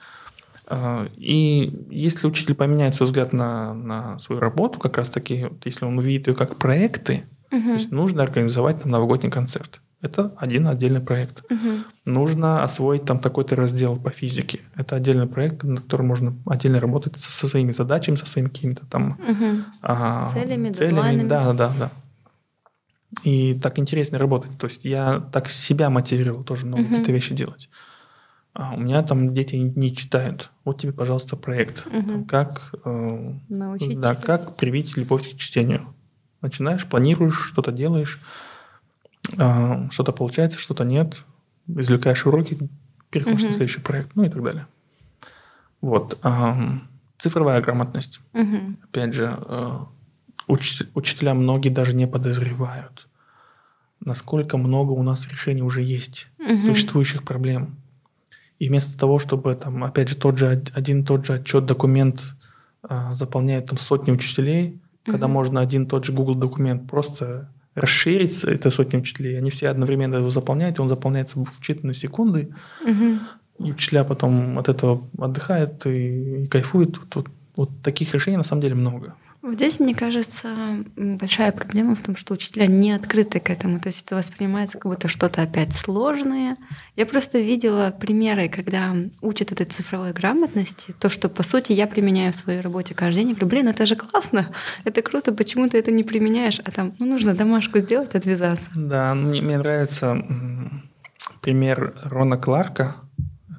B: А, и если учитель поменяет свой взгляд на, на свою работу, как раз таки, вот, если он увидит ее как проекты, uh-huh. то есть нужно организовать там новогодний концерт. Это один отдельный проект. Uh-huh. Нужно освоить там такой-то раздел по физике. Это отдельный проект, на котором можно отдельно работать со, со своими задачами, со своими какими-то там uh-huh.
A: а, целями,
B: целями. Да, да, да. И так интереснее работать. То есть я так себя мотивировал тоже новые uh-huh. какие-то вещи делать. А у меня там дети не читают. Вот тебе, пожалуйста, проект. Uh-huh. Там, как, э, Научить да, как привить любовь к чтению. Начинаешь, планируешь, что-то делаешь, э, что-то получается, что-то нет. Извлекаешь уроки, переходишь uh-huh. на следующий проект, ну и так далее. Вот. Э, цифровая грамотность. Uh-huh. Опять же, э, уч- учителя многие даже не подозревают, насколько много у нас решений уже есть, угу. существующих проблем. И вместо того, чтобы там, опять же, тот же один тот же отчет, документ а, заполняют там сотни учителей, угу. когда можно один тот же Google документ просто расширить, это сотни учителей, они все одновременно его заполняют, и он заполняется в считанные секунды, угу. и учителя потом от этого отдыхают и, и кайфуют. Вот, вот, вот таких решений на самом деле много.
A: Здесь, мне кажется, большая проблема в том, что учителя не открыты к этому. То есть это воспринимается как будто что-то опять сложное. Я просто видела примеры, когда учат этой цифровой грамотности, то, что, по сути, я применяю в своей работе каждый день. Я говорю, блин, это же классно, это круто, почему ты это не применяешь? А там, ну, нужно домашку сделать, отвязаться.
B: Да, мне, мне нравится пример Рона Кларка.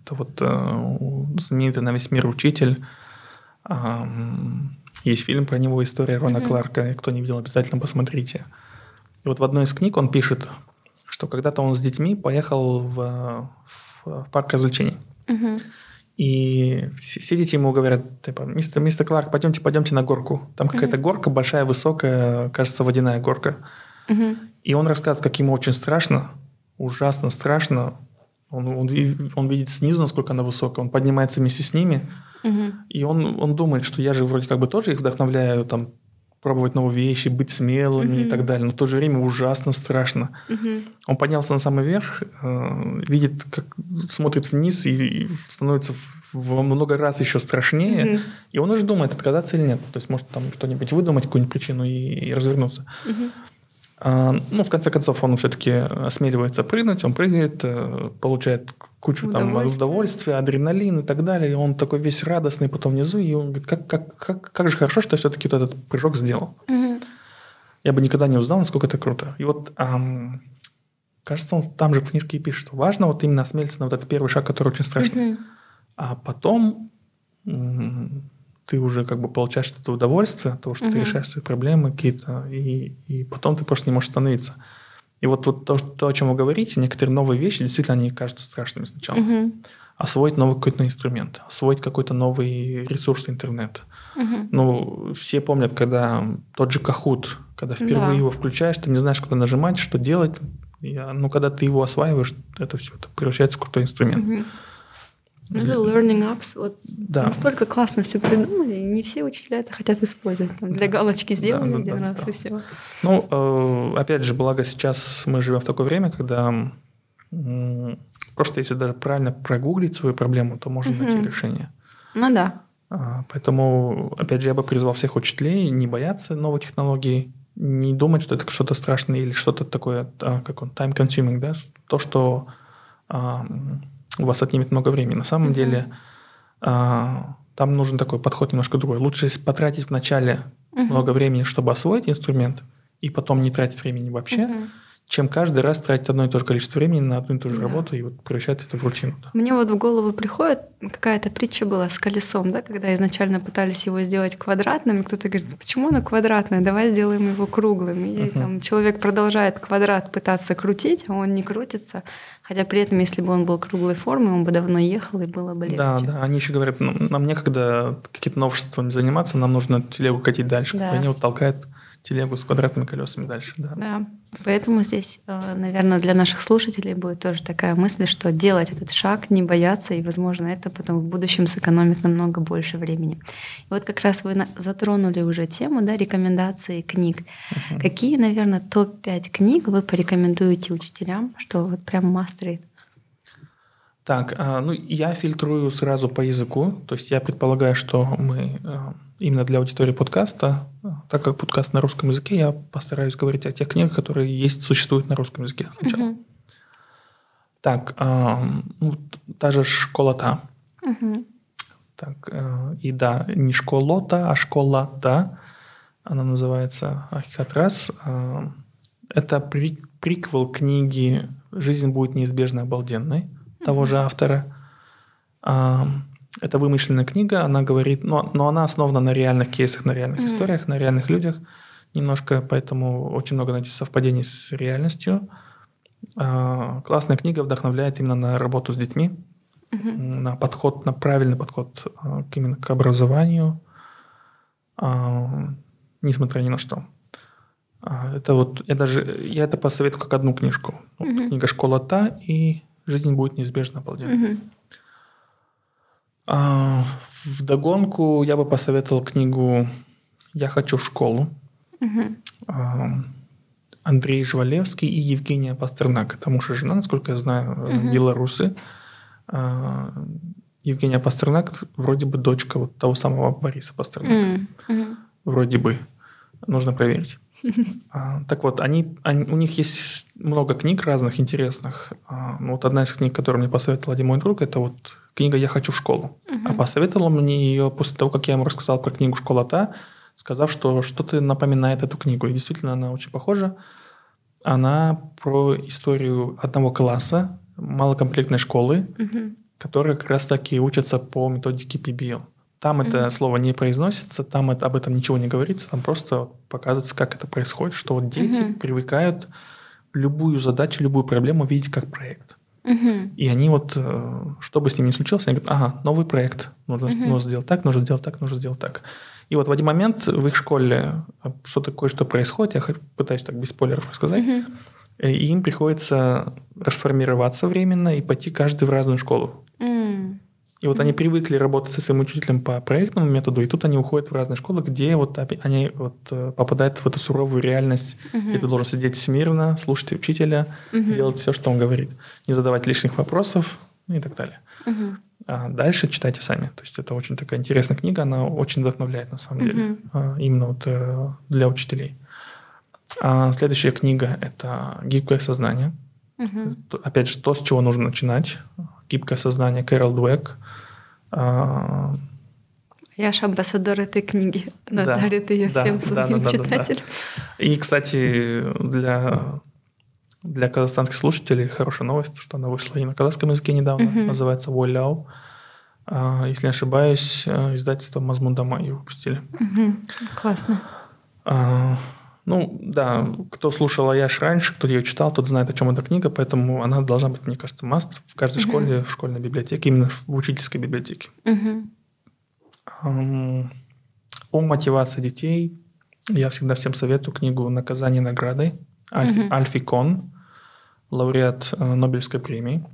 B: Это вот э, знаменитый на весь мир учитель. Есть фильм про него «История Рона mm-hmm. Кларка». Кто не видел, обязательно посмотрите. И вот в одной из книг он пишет, что когда-то он с детьми поехал в, в, в парк развлечений. Mm-hmm. И все, все дети ему говорят, типа, мистер, мистер Кларк, пойдемте, пойдемте на горку. Там какая-то mm-hmm. горка большая, высокая, кажется, водяная горка. Mm-hmm. И он рассказывает, как ему очень страшно, ужасно страшно. Он, он, он видит снизу, насколько она высокая, он поднимается вместе с ними, угу. и он, он думает, что я же вроде как бы тоже их вдохновляю, там, пробовать новые вещи, быть смелыми угу. и так далее, но в то же время ужасно страшно. Угу. Он поднялся на самый верх, э, видит, как смотрит вниз и, и становится во много раз еще страшнее, угу. и он уже думает, отказаться или нет. То есть может там что-нибудь выдумать, какую-нибудь причину и, и развернуться. Угу. А, ну, в конце концов, он все-таки осмеливается прыгнуть, он прыгает, э, получает кучу там удовольствия, адреналин и так далее. И он такой весь радостный потом внизу, и он говорит, как, как, как, как же хорошо, что я все-таки вот этот прыжок сделал. Угу. Я бы никогда не узнал, насколько это круто. И вот эм, кажется, он там же в книжке и пишет, что важно вот именно осмелиться на вот этот первый шаг, который очень страшный. Угу. А потом ты уже как бы получаешь это удовольствие от того, что угу. ты решаешь свои проблемы какие-то, и, и потом ты просто не можешь остановиться. И вот, вот то, то, о чем вы говорите, некоторые новые вещи, действительно, они кажутся страшными сначала. Угу. Освоить новый какой-то инструмент, освоить какой-то новый ресурс интернет. Угу. Ну, все помнят, когда тот же Kahoot, когда впервые да. его включаешь, ты не знаешь, куда нажимать, что делать. И, ну, когда ты его осваиваешь, это все это превращается в крутой инструмент. Угу.
A: Ну, learning apps, вот да. настолько классно все придумали, не все учителя это хотят использовать. Там, для галочки сделали да, один да, раз да. и все.
B: Ну, э, опять же, благо сейчас мы живем в такое время, когда просто если даже правильно прогуглить свою проблему, то можно угу. найти решение.
A: Ну да.
B: А, поэтому, опять же, я бы призвал всех учителей не бояться новых технологий, не думать, что это что-то страшное или что-то такое, а, как он, time-consuming, да, то, что у вас отнимет много времени. На самом mm-hmm. деле а, там нужен такой подход немножко другой. Лучше потратить вначале mm-hmm. много времени, чтобы освоить инструмент, и потом не тратить времени вообще, mm-hmm чем каждый раз тратить одно и то же количество времени на одну и ту же да. работу и вот превращать это в рутину. Да.
A: Мне вот в голову приходит какая-то притча была с колесом, да, когда изначально пытались его сделать квадратным, и кто-то говорит, почему оно квадратное, давай сделаем его круглым. И uh-huh. там человек продолжает квадрат пытаться крутить, а он не крутится, хотя при этом, если бы он был круглой формы, он бы давно ехал и было бы легче.
B: Да, да, они еще говорят, нам некогда какие-то новшествами заниматься, нам нужно телегу катить дальше, да. они вот толкают телегу с квадратными колесами дальше. Да.
A: да. Поэтому здесь, э, наверное, для наших слушателей будет тоже такая мысль, что делать этот шаг, не бояться, и, возможно, это потом в будущем сэкономит намного больше времени. И вот как раз вы затронули уже тему да, рекомендации книг. Uh-huh. Какие, наверное, топ-5 книг вы порекомендуете учителям, что вот прям мастеры
B: так, а, ну я фильтрую сразу по языку, то есть я предполагаю, что мы а, именно для аудитории подкаста, так как подкаст на русском языке, я постараюсь говорить о тех книгах, которые есть, существуют на русском языке сначала. Угу. Так, ну, та же школа-та. Угу. Так, и да, не школа-та, а школа-та. Она называется Ахикатрас. Это при, приквел книги «Жизнь будет неизбежно обалденной». Того же автора. Э, это вымышленная книга, она говорит, но, но она основана на реальных кейсах, на реальных mm-hmm. историях, на реальных людях немножко, поэтому очень много найти совпадений с реальностью. А, классная книга вдохновляет именно на работу с детьми, mm-hmm. на подход, на правильный подход а, именно к образованию, а, несмотря ни на что. А, это вот я даже я это посоветую как одну книжку. Вот mm-hmm. Книга "Школа та" и "Жизнь будет неизбежно обалденной". Mm-hmm. А, в догонку я бы посоветовал книгу «Я хочу в школу». А, Андрей Жвалевский и Евгения Пастернак. Это муж и жена, насколько я знаю, угу. белорусы. А, Евгения Пастернак вроде бы дочка вот того самого Бориса Пастернака. Mm-hmm. Вроде бы. Нужно проверить. А, так вот, они, они, у них есть много книг разных, интересных. А, ну, вот одна из книг, которую мне посоветовал один мой друг, это вот книга «Я хочу в школу». Uh-huh. А посоветовал мне ее после того, как я ему рассказал про книгу «Школа та», сказав, что что-то напоминает эту книгу. И действительно, она очень похожа. Она про историю одного класса малокомплектной школы, uh-huh. которая как раз-таки учится по методике PBL. Там mm-hmm. это слово не произносится, там это, об этом ничего не говорится, там просто показывается, как это происходит, что вот дети mm-hmm. привыкают любую задачу, любую проблему видеть как проект. Mm-hmm. И они вот, э, что бы с ними ни случилось, они говорят, ага, новый проект, нужно, mm-hmm. нужно сделать так, нужно сделать так, нужно сделать так. И вот в один момент в их школе э, что-то кое-что происходит, я пытаюсь так без спойлеров рассказать, mm-hmm. и им приходится расформироваться временно и пойти каждый в разную школу. Mm-hmm. И вот они привыкли работать со своим учителем по проектному методу, и тут они уходят в разные школы, где вот они вот э, попадают в эту суровую реальность, mm-hmm. где ты должен сидеть смирно, слушать учителя, mm-hmm. делать все, что он говорит, не задавать лишних вопросов и так далее. Mm-hmm. А дальше читайте сами. То есть это очень такая интересная книга, она очень вдохновляет на самом деле, mm-hmm. именно вот э, для учителей. А следующая книга – это «Гибкое сознание». Mm-hmm. Опять же, то, с чего нужно начинать. «Гибкое сознание» Кэрол Дуэк –
A: а, я же амбассадор этой книги. Она да, дарит ее да, всем своим да, да, читателям.
B: Да, да. И, кстати, для, для казахстанских слушателей хорошая новость, что она вышла и на казахском языке недавно, угу. называется «Воляу». А, если не ошибаюсь, э, издательство «Мазмундама» ее выпустили.
A: Угу. Классно.
B: Ну, да, кто слушал Аяш раньше, кто ее читал, тот знает, о чем эта книга, поэтому она должна быть, мне кажется, маст в каждой uh-huh. школе, в школьной библиотеке, именно в учительской библиотеке. Uh-huh. Um, о мотивации детей я всегда всем советую книгу «Наказание наградой» Альфи, uh-huh. Альфи Кон, лауреат uh, Нобелевской премии.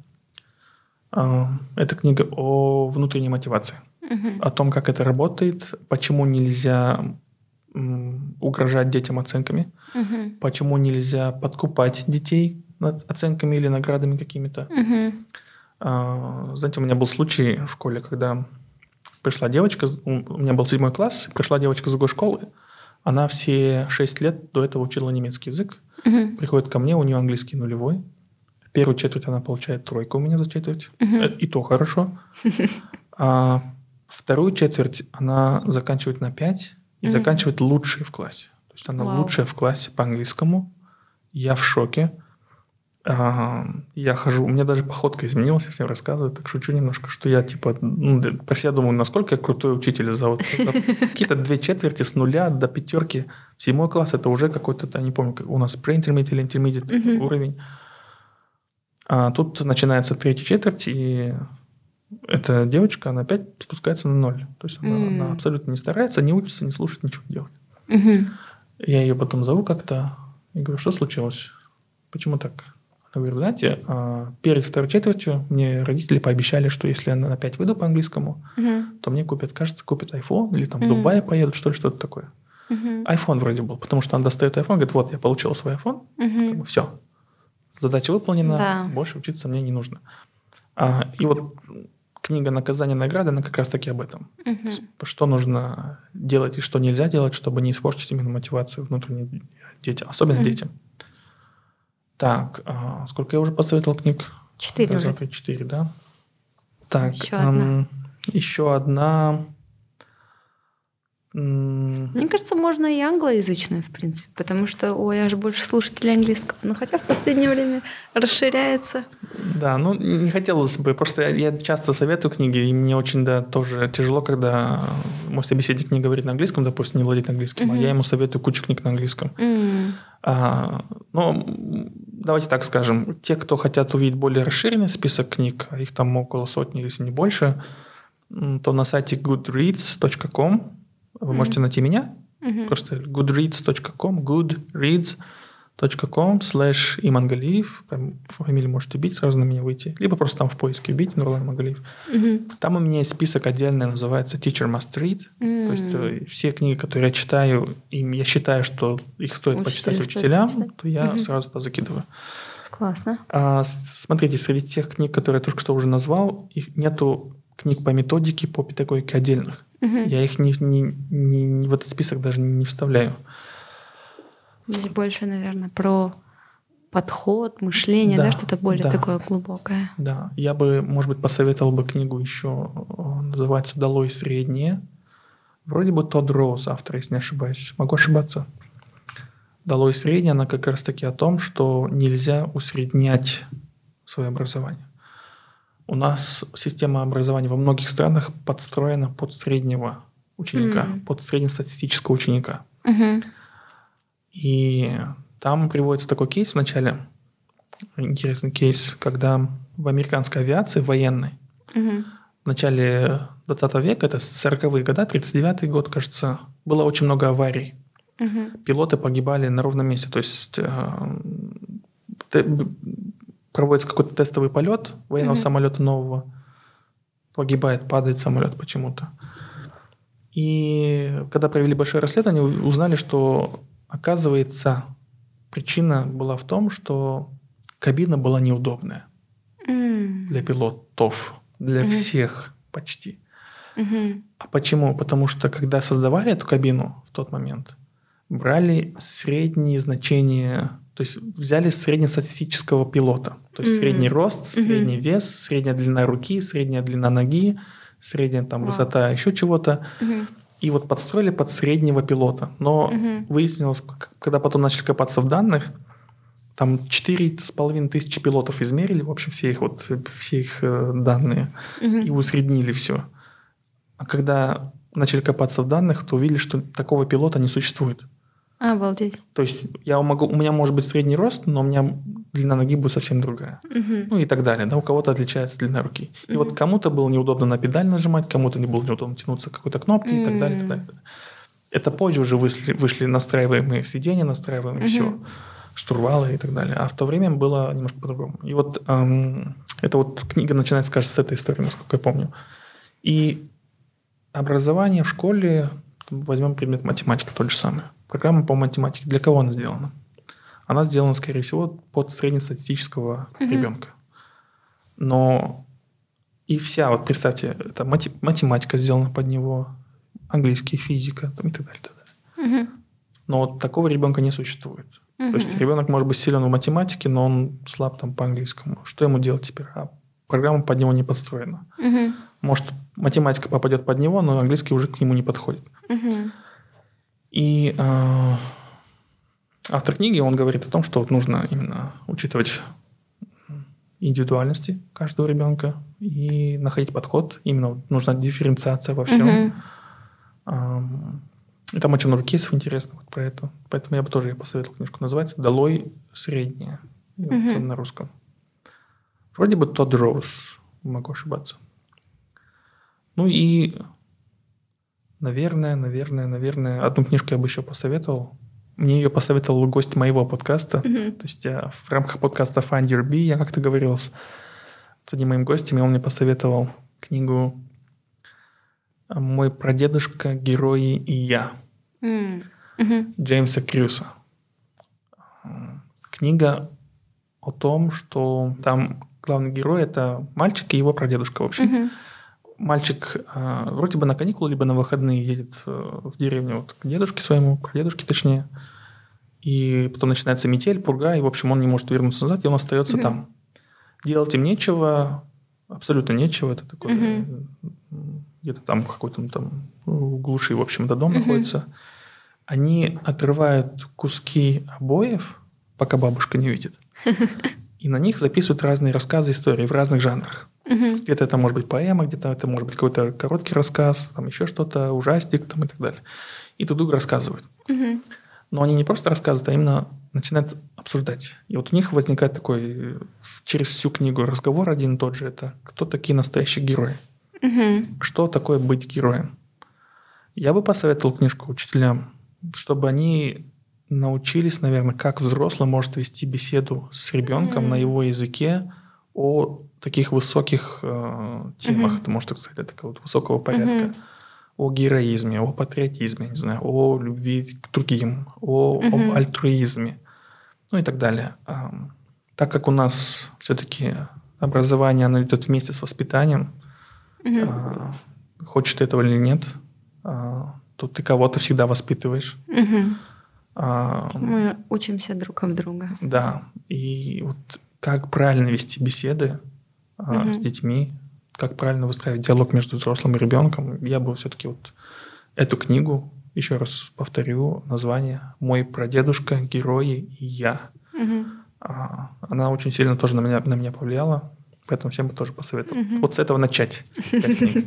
B: Uh, это книга о внутренней мотивации, uh-huh. о том, как это работает, почему нельзя угрожать детям оценками, угу. почему нельзя подкупать детей оценками или наградами какими-то. Угу. А, знаете, у меня был случай в школе, когда пришла девочка, у меня был седьмой класс, пришла девочка из другой школы, она все шесть лет до этого учила немецкий язык, угу. приходит ко мне, у нее английский нулевой, первую четверть она получает тройку у меня за четверть, угу. и то хорошо. А вторую четверть она заканчивает на пять, и mm-hmm. заканчивать лучшей в классе. То есть она Вау. лучшая в классе по английскому. Я в шоке. Я хожу, у меня даже походка изменилась, я всем рассказываю, так шучу немножко, что я типа, ну, про себя думаю, насколько я крутой учитель за, вот, за какие-то две четверти с нуля до пятерки. Седьмой класс это уже какой-то, я не помню, как у нас pre-intermediate или intermediate уровень. А тут начинается третья четверть, и эта девочка, она опять спускается на ноль. То есть она, mm. она абсолютно не старается, не учится, не слушает, ничего не делает. Mm-hmm. Я ее потом зову как-то и говорю, что случилось? Почему так? Она говорит, знаете, а, перед второй четвертью мне родители пообещали, что если я 5 выйду по английскому, mm-hmm. то мне купят, кажется, купят iPhone или там mm-hmm. в Дубае поедут, что ли, что-то такое. Mm-hmm. iPhone вроде был, потому что она достает iPhone, говорит, вот, я получила свой iPhone, mm-hmm. все, задача выполнена, да. больше учиться мне не нужно. А, и вот книга «Наказание награды», она как раз-таки об этом. Угу. Что нужно делать и что нельзя делать, чтобы не испортить именно мотивацию внутренних детям, особенно угу. детям. Так, а, сколько я уже посоветовал книг?
A: Четыре
B: уже. Четыре, да? Так, еще одна. еще одна
A: мне кажется, можно и англоязычную, в принципе, потому что, ой, я же больше слушатель английского. Но хотя в последнее время расширяется.
B: Да, ну не хотелось бы, просто я, я часто советую книги, и мне очень, да, тоже тяжело, когда мой собеседник не говорит на английском, допустим, не владеет английским, mm-hmm. а я ему советую кучу книг на английском. Mm-hmm. А, ну, давайте так скажем, те, кто хотят увидеть более расширенный список книг, а их там около сотни, если не больше, то на сайте goodreads.com вы mm-hmm. можете найти меня. Mm-hmm. Просто goodreads.com, goodreads com slash имангалиев. Фамилию можете бить, сразу на меня выйти. Либо просто там в поиске бить Нурлан Магалиев.
A: Мгм.
B: Там у меня есть список отдельный, называется Teacher Must Read. То есть э, все книги, которые я читаю, и я считаю, что их стоит
A: Учителю
B: почитать
A: стоит
B: учителям,
A: почитать.
B: то я
A: Мгм.
B: сразу туда закидываю.
A: Классно.
B: А, смотрите, среди тех книг, которые я только что уже назвал, их нету книг по методике, по педагогике отдельных.
A: Мгм.
B: Я их не, не- не- в этот список даже не вставляю.
A: Здесь больше, наверное, про подход, мышление, да,
B: Да,
A: что-то более
B: да.
A: такое глубокое.
B: Да, я бы, может быть, посоветовал бы книгу еще, э, называется «Долой среднее». Вроде бы Тодд Роуз, автор, если не ошибаюсь. Могу ошибаться. «Долой среднее», она как раз-таки о том, что нельзя усреднять свое образование. У нас система образования во многих странах подстроена под среднего ученика,
A: Мгм.
B: под среднестатистического ученика.
A: Мгм.
B: И там приводится такой кейс в начале, интересный кейс, когда в американской авиации военной
A: Мгм.
B: в начале 20 века, это 40-е годы, 39-й год, кажется, было очень много аварий.
A: Мгм.
B: Пилоты погибали на ровном месте. То есть э, проводится какой-то тестовый полет военного
A: Мгм.
B: самолета нового, погибает, падает самолет почему-то. И когда провели большое расследование, узнали, что, оказывается, причина была в том, что кабина была неудобная
A: М.
B: для пилотов, для
A: Мгм.
B: всех почти.
A: Мгм.
B: А почему? Потому что когда создавали эту кабину в тот момент, брали средние значения, то есть взяли среднестатистического пилота. То есть
A: Мгм.
B: средний рост,
A: Мгм.
B: средний вес, средняя длина руки, средняя длина ноги, средняя там
A: Вау.
B: высота еще чего-то.
A: Мгм.
B: И вот подстроили под среднего пилота. Но
A: Мгм.
B: выяснилось, когда потом начали копаться в данных, там четыре с половиной тысячи пилотов измерили, в общем, все их, вот, все их э, данные
A: Мгм.
B: и усреднили все. А когда начали копаться в данных, то увидели, что такого пилота не существует.
A: Обалдеть.
B: То есть я могу, у меня может быть средний рост, но у меня длина ноги будет совсем другая.
A: Мгм.
B: Ну и так далее. Да, у кого-то отличается длина руки. И вот кому-то было неудобно на педаль нажимать, кому-то не было неудобно тянуться к какой-то кнопке и так далее. и так далее. Это позже уже вышли, вышли настраиваемые сиденья, настраиваемые
A: Мгм.
B: все, штурвалы и так далее. А в то время было немножко по-другому. И вот эм, эта вот книга начинается, кажется, с этой истории, насколько я помню. И образование в школе, возьмем предмет математика тот же самый. Программа по математике. Для кого она сделана? Она сделана, скорее всего, под среднестатистического
A: Мгм.
B: ребенка. Но и вся, вот представьте, это мати- математика сделана под него, английский, физика там, и так далее. и так далее.
A: Мгм.
B: Но вот такого ребенка не существует. То есть ребенок может быть силен в математике, но он слаб там по английскому. Что ему делать теперь? А программа под него не подстроена.
A: Мгм.
B: Может, математика попадет под него, но английский уже к нему не подходит.
A: Мгм.
B: И э, автор книги, он говорит о том, что вот нужно именно учитывать индивидуальности каждого ребенка и находить подход. Именно вот нужна дифференциация во всем. Ам, И там очень много кейсов интересных вот про это. Поэтому я бы тоже ей посоветовал книжку. Называется «Долой среднее». И вот на русском. Вроде бы Тодд Роуз. Могу ошибаться. Ну и, наверное, наверное, наверное, одну книжку я бы еще посоветовал. Мне ее посоветовал гость моего подкаста.
A: Мгм.
B: То есть я в рамках подкаста Find Your Bee я как-то говорил с, с одним моим гостем, и он мне посоветовал книгу «Мой прадедушка, герои и я».
A: Мгм.
B: Джеймса Крюса. Книга о том, что там главный герой – это мальчик и его прадедушка, в общем.
A: Мгм.
B: Мальчик э, вроде бы на каникулы, либо на выходные едет э, в деревню вот, к дедушке своему, прадедушке точнее. И потом начинается метель, пурга, и, в общем, он не может вернуться назад, и он остается
A: Мгм.
B: там. Делать им нечего, абсолютно нечего. Это такое, м, где-то там какой-то там глуши, в общем, до дом
A: Мгм.
B: находится. Они отрывают куски обоев, пока бабушка не видит. И на них записывают разные рассказы, истории в разных жанрах.
A: Мгм.
B: Где-то это может быть поэма, где-то это может быть какой-то короткий рассказ, там еще что-то, ужастик там, и так далее. И друг другу рассказывают.
A: Мгм.
B: Но они не просто рассказывают, а именно начинают обсуждать. И вот у них возникает такой через всю книгу разговор один и тот же. Это кто такие настоящие герои?
A: Мгм.
B: Что такое быть героем? Я бы посоветовал книжку учителям, чтобы они научились, наверное, как взрослый может вести беседу с ребенком mm-hmm. на его языке о таких высоких э, темах, mm-hmm. можно сказать, такого вот высокого порядка. Mm-hmm. О героизме, о патриотизме, не знаю, о любви к другим, о, mm-hmm. об альтруизме, ну и так далее. Э, так как у нас все-таки образование, оно идет вместе с воспитанием, mm-hmm. э, хочешь ты этого или нет, э, то ты кого-то всегда воспитываешь.
A: Mm-hmm. А, Мы учимся друг от друга.
B: Да. И вот как правильно вести беседы угу. с детьми, как правильно выстраивать диалог между взрослым и ребенком, я бы все-таки вот эту книгу, еще раз повторю название «Мой прадедушка, герои и я». Угу. Она очень сильно тоже на меня, на меня повлияла, поэтому всем бы тоже посоветовал. Угу. Вот с этого начать.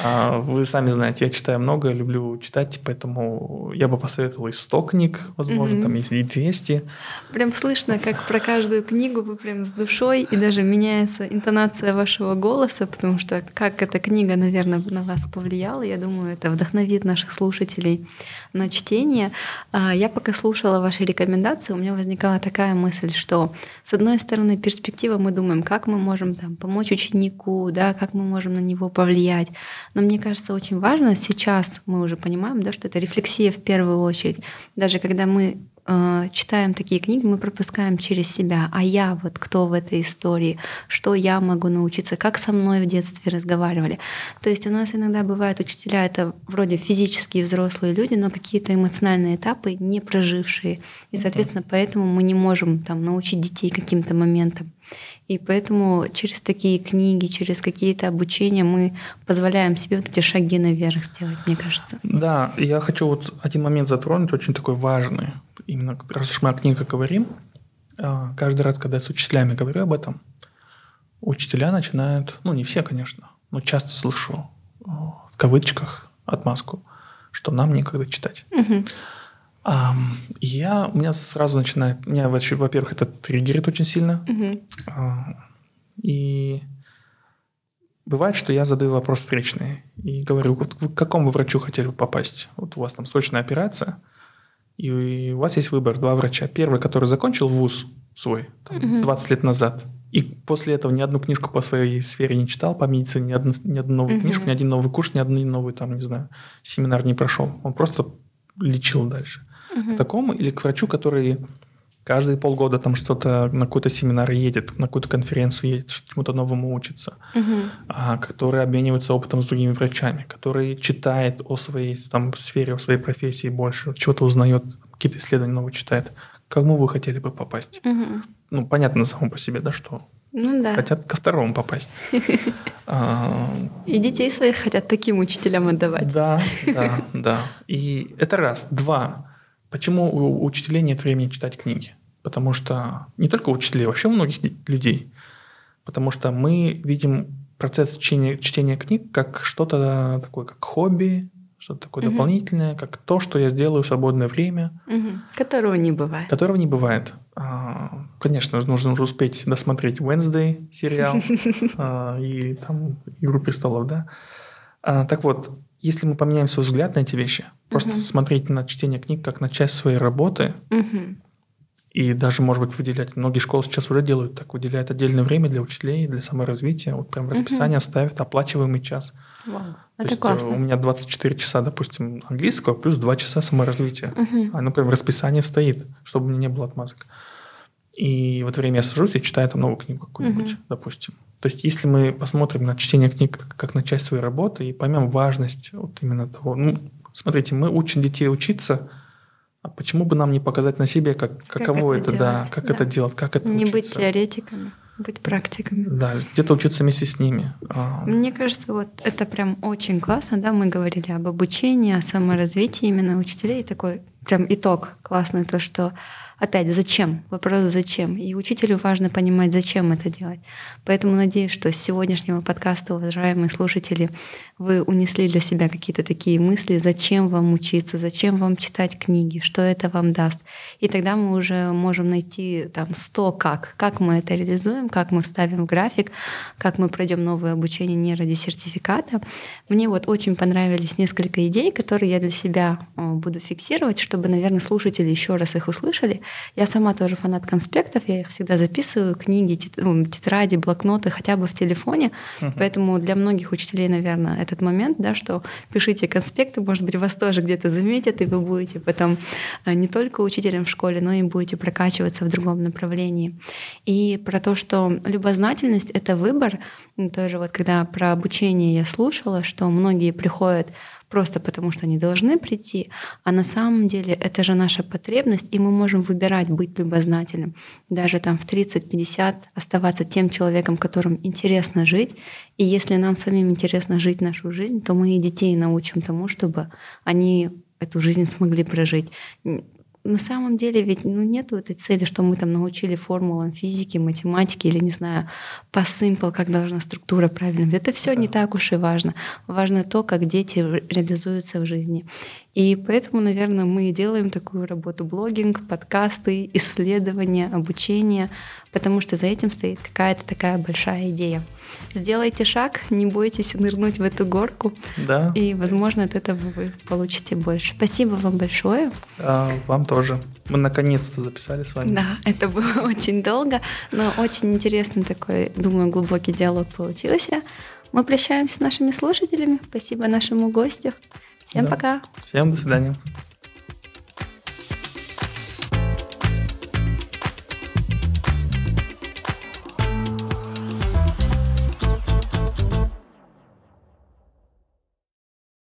B: А, вы сами знаете, я читаю много, люблю читать, поэтому я бы посоветовал и 100 книг, возможно, там и 200.
A: Прям слышно, как про каждую книгу вы прям с душой, и даже меняется интонация вашего голоса, потому что как эта книга, наверное, на вас повлияла, я думаю, это вдохновит наших слушателей на чтение. А, я пока слушала ваши рекомендации, у меня возникала такая мысль, что с одной стороны перспектива мы думаем, как мы можем там, помочь ученику, да, как мы можем на него повлиять. Но мне кажется, очень важно сейчас мы уже понимаем, да, что это рефлексия в первую очередь. Даже когда мы э, читаем такие книги, мы пропускаем через себя, а я вот кто в этой истории, что я могу научиться, как со мной в детстве разговаривали. То есть у нас иногда бывают учителя, это вроде физические взрослые люди, но какие-то эмоциональные этапы не прожившие. И, соответственно, поэтому мы не можем там, научить детей каким-то моментам. И поэтому через такие книги, через какие-то обучения мы позволяем себе вот эти шаги наверх сделать, мне кажется.
B: Да, я хочу вот один момент затронуть, очень такой важный. Именно раз уж мы о книгах говорим, а, каждый раз, когда я с учителями говорю об этом, учителя начинают, ну не все, конечно, но часто слышу а, в кавычках отмазку, что нам некогда читать. Угу. Я, у меня сразу начинает, меня, во-первых, это триггерит очень сильно. Угу. И бывает, что я задаю вопрос встречный и говорю, вот к какому врачу хотели бы попасть? Вот у вас там срочная операция, и у вас есть выбор, два врача. Первый, который закончил вуз свой там, угу. 20 лет назад, и после этого ни одну книжку по своей сфере не читал, по медицине, ни одну, ни одну новую угу. книжку, ни один новый курс, ни одну новый, там, не знаю, семинар не прошел. Он просто лечил дальше угу. к такому, или к врачу, который каждые полгода там что-то на какой-то семинар едет, на какую-то конференцию едет, чему-то новому учится, угу. а, который обменивается опытом с другими врачами, который читает о своей там, сфере, о своей профессии больше, чего-то узнает, какие-то исследования новые читает. К кому вы хотели бы попасть? Угу. Ну, понятно само по себе, да, что ну, да. хотят ко второму попасть.
A: А, И детей своих хотят таким учителям отдавать.
B: Да, да, да. И это раз. Два. Почему у учителей нет времени читать книги? Потому что не только у учителей, вообще у многих людей. Потому что мы видим процесс чтения, чтения книг как что-то такое, как хобби, что-то такое угу. дополнительное, как то, что я сделаю в свободное время.
A: Угу. Которого не бывает.
B: Которого не бывает. А, конечно, нужно уже успеть досмотреть Wednesday сериал а, и там «Игру престолов», да. А, так вот, если мы поменяем свой взгляд на эти вещи, просто угу. смотреть на чтение книг как на часть своей работы, угу. и даже, может быть, выделять, многие школы сейчас уже делают так, выделяют отдельное время для учителей, для саморазвития, вот прям расписание угу. ставят, оплачиваемый час.
A: Вау. То Это есть э, классно.
B: у меня 24 часа, допустим, английского, плюс 2 часа саморазвития. Угу. Оно прям в расписании стоит, чтобы у меня не было отмазок. И в это время я сажусь и читаю там новую книгу какую-нибудь, угу. допустим. То есть, если мы посмотрим на чтение книг как на часть своей работы и поймем важность вот именно того, ну, смотрите, мы учим детей учиться, а почему бы нам не показать на себе, как, каково как это, это да, как да. это делать, как это
A: Не учиться. быть теоретиками, быть практиками.
B: Да, где-то учиться вместе с ними.
A: А. Мне кажется, вот это прям очень классно, да, мы говорили об обучении, о саморазвитии именно учителей, такой прям итог классный, то, что опять, зачем? Вопрос зачем? И учителю важно понимать, зачем это делать. Поэтому надеюсь, что с сегодняшнего подкаста, уважаемые слушатели, вы унесли для себя какие-то такие мысли, зачем вам учиться, зачем вам читать книги, что это вам даст. И тогда мы уже можем найти там 100 как, как мы это реализуем, как мы вставим в график, как мы пройдем новое обучение не ради сертификата. Мне вот очень понравились несколько идей, которые я для себя э, буду фиксировать, чтобы, наверное, слушатели еще раз их услышали. Я сама тоже фанат конспектов, я их всегда записываю, книги, ну, тетради, блокноты, хотя бы в телефоне. Uh-huh. Поэтому для многих учителей, наверное, этот момент, да, что пишите конспекты, может быть, вас тоже где-то заметят, и вы будете потом э, не только учителем в школе, но и будете прокачиваться в другом направлении. И про то, что любознательность — это выбор, тоже вот когда про обучение я слушала, что многие приходят просто потому, что они должны прийти, а на самом деле это же наша потребность, и мы можем выбирать быть любознательным. Даже там в 30-50 оставаться тем человеком, которым интересно жить. И если нам самим интересно жить нашу жизнь, то мы и детей научим тому, чтобы они эту жизнь смогли прожить на самом деле ведь ну, нету этой цели, что мы там научили формулам физики, математики или, не знаю, по simple, как должна структура правильно. Это все да. не так уж и важно. Важно то, как дети реализуются в жизни. И поэтому, наверное, мы делаем такую работу блогинг, подкасты, исследования, обучение, потому что за этим стоит какая-то такая большая идея. Сделайте шаг, не бойтесь нырнуть в эту горку,
B: да.
A: и, возможно, от этого вы получите больше. Спасибо вам большое.
B: А, вам тоже. Мы наконец-то записали с вами.
A: Да, это было очень долго, но очень интересный такой, думаю, глубокий диалог получился. Мы прощаемся с нашими слушателями. Спасибо нашему гостю. Всем да. пока.
B: Всем до свидания.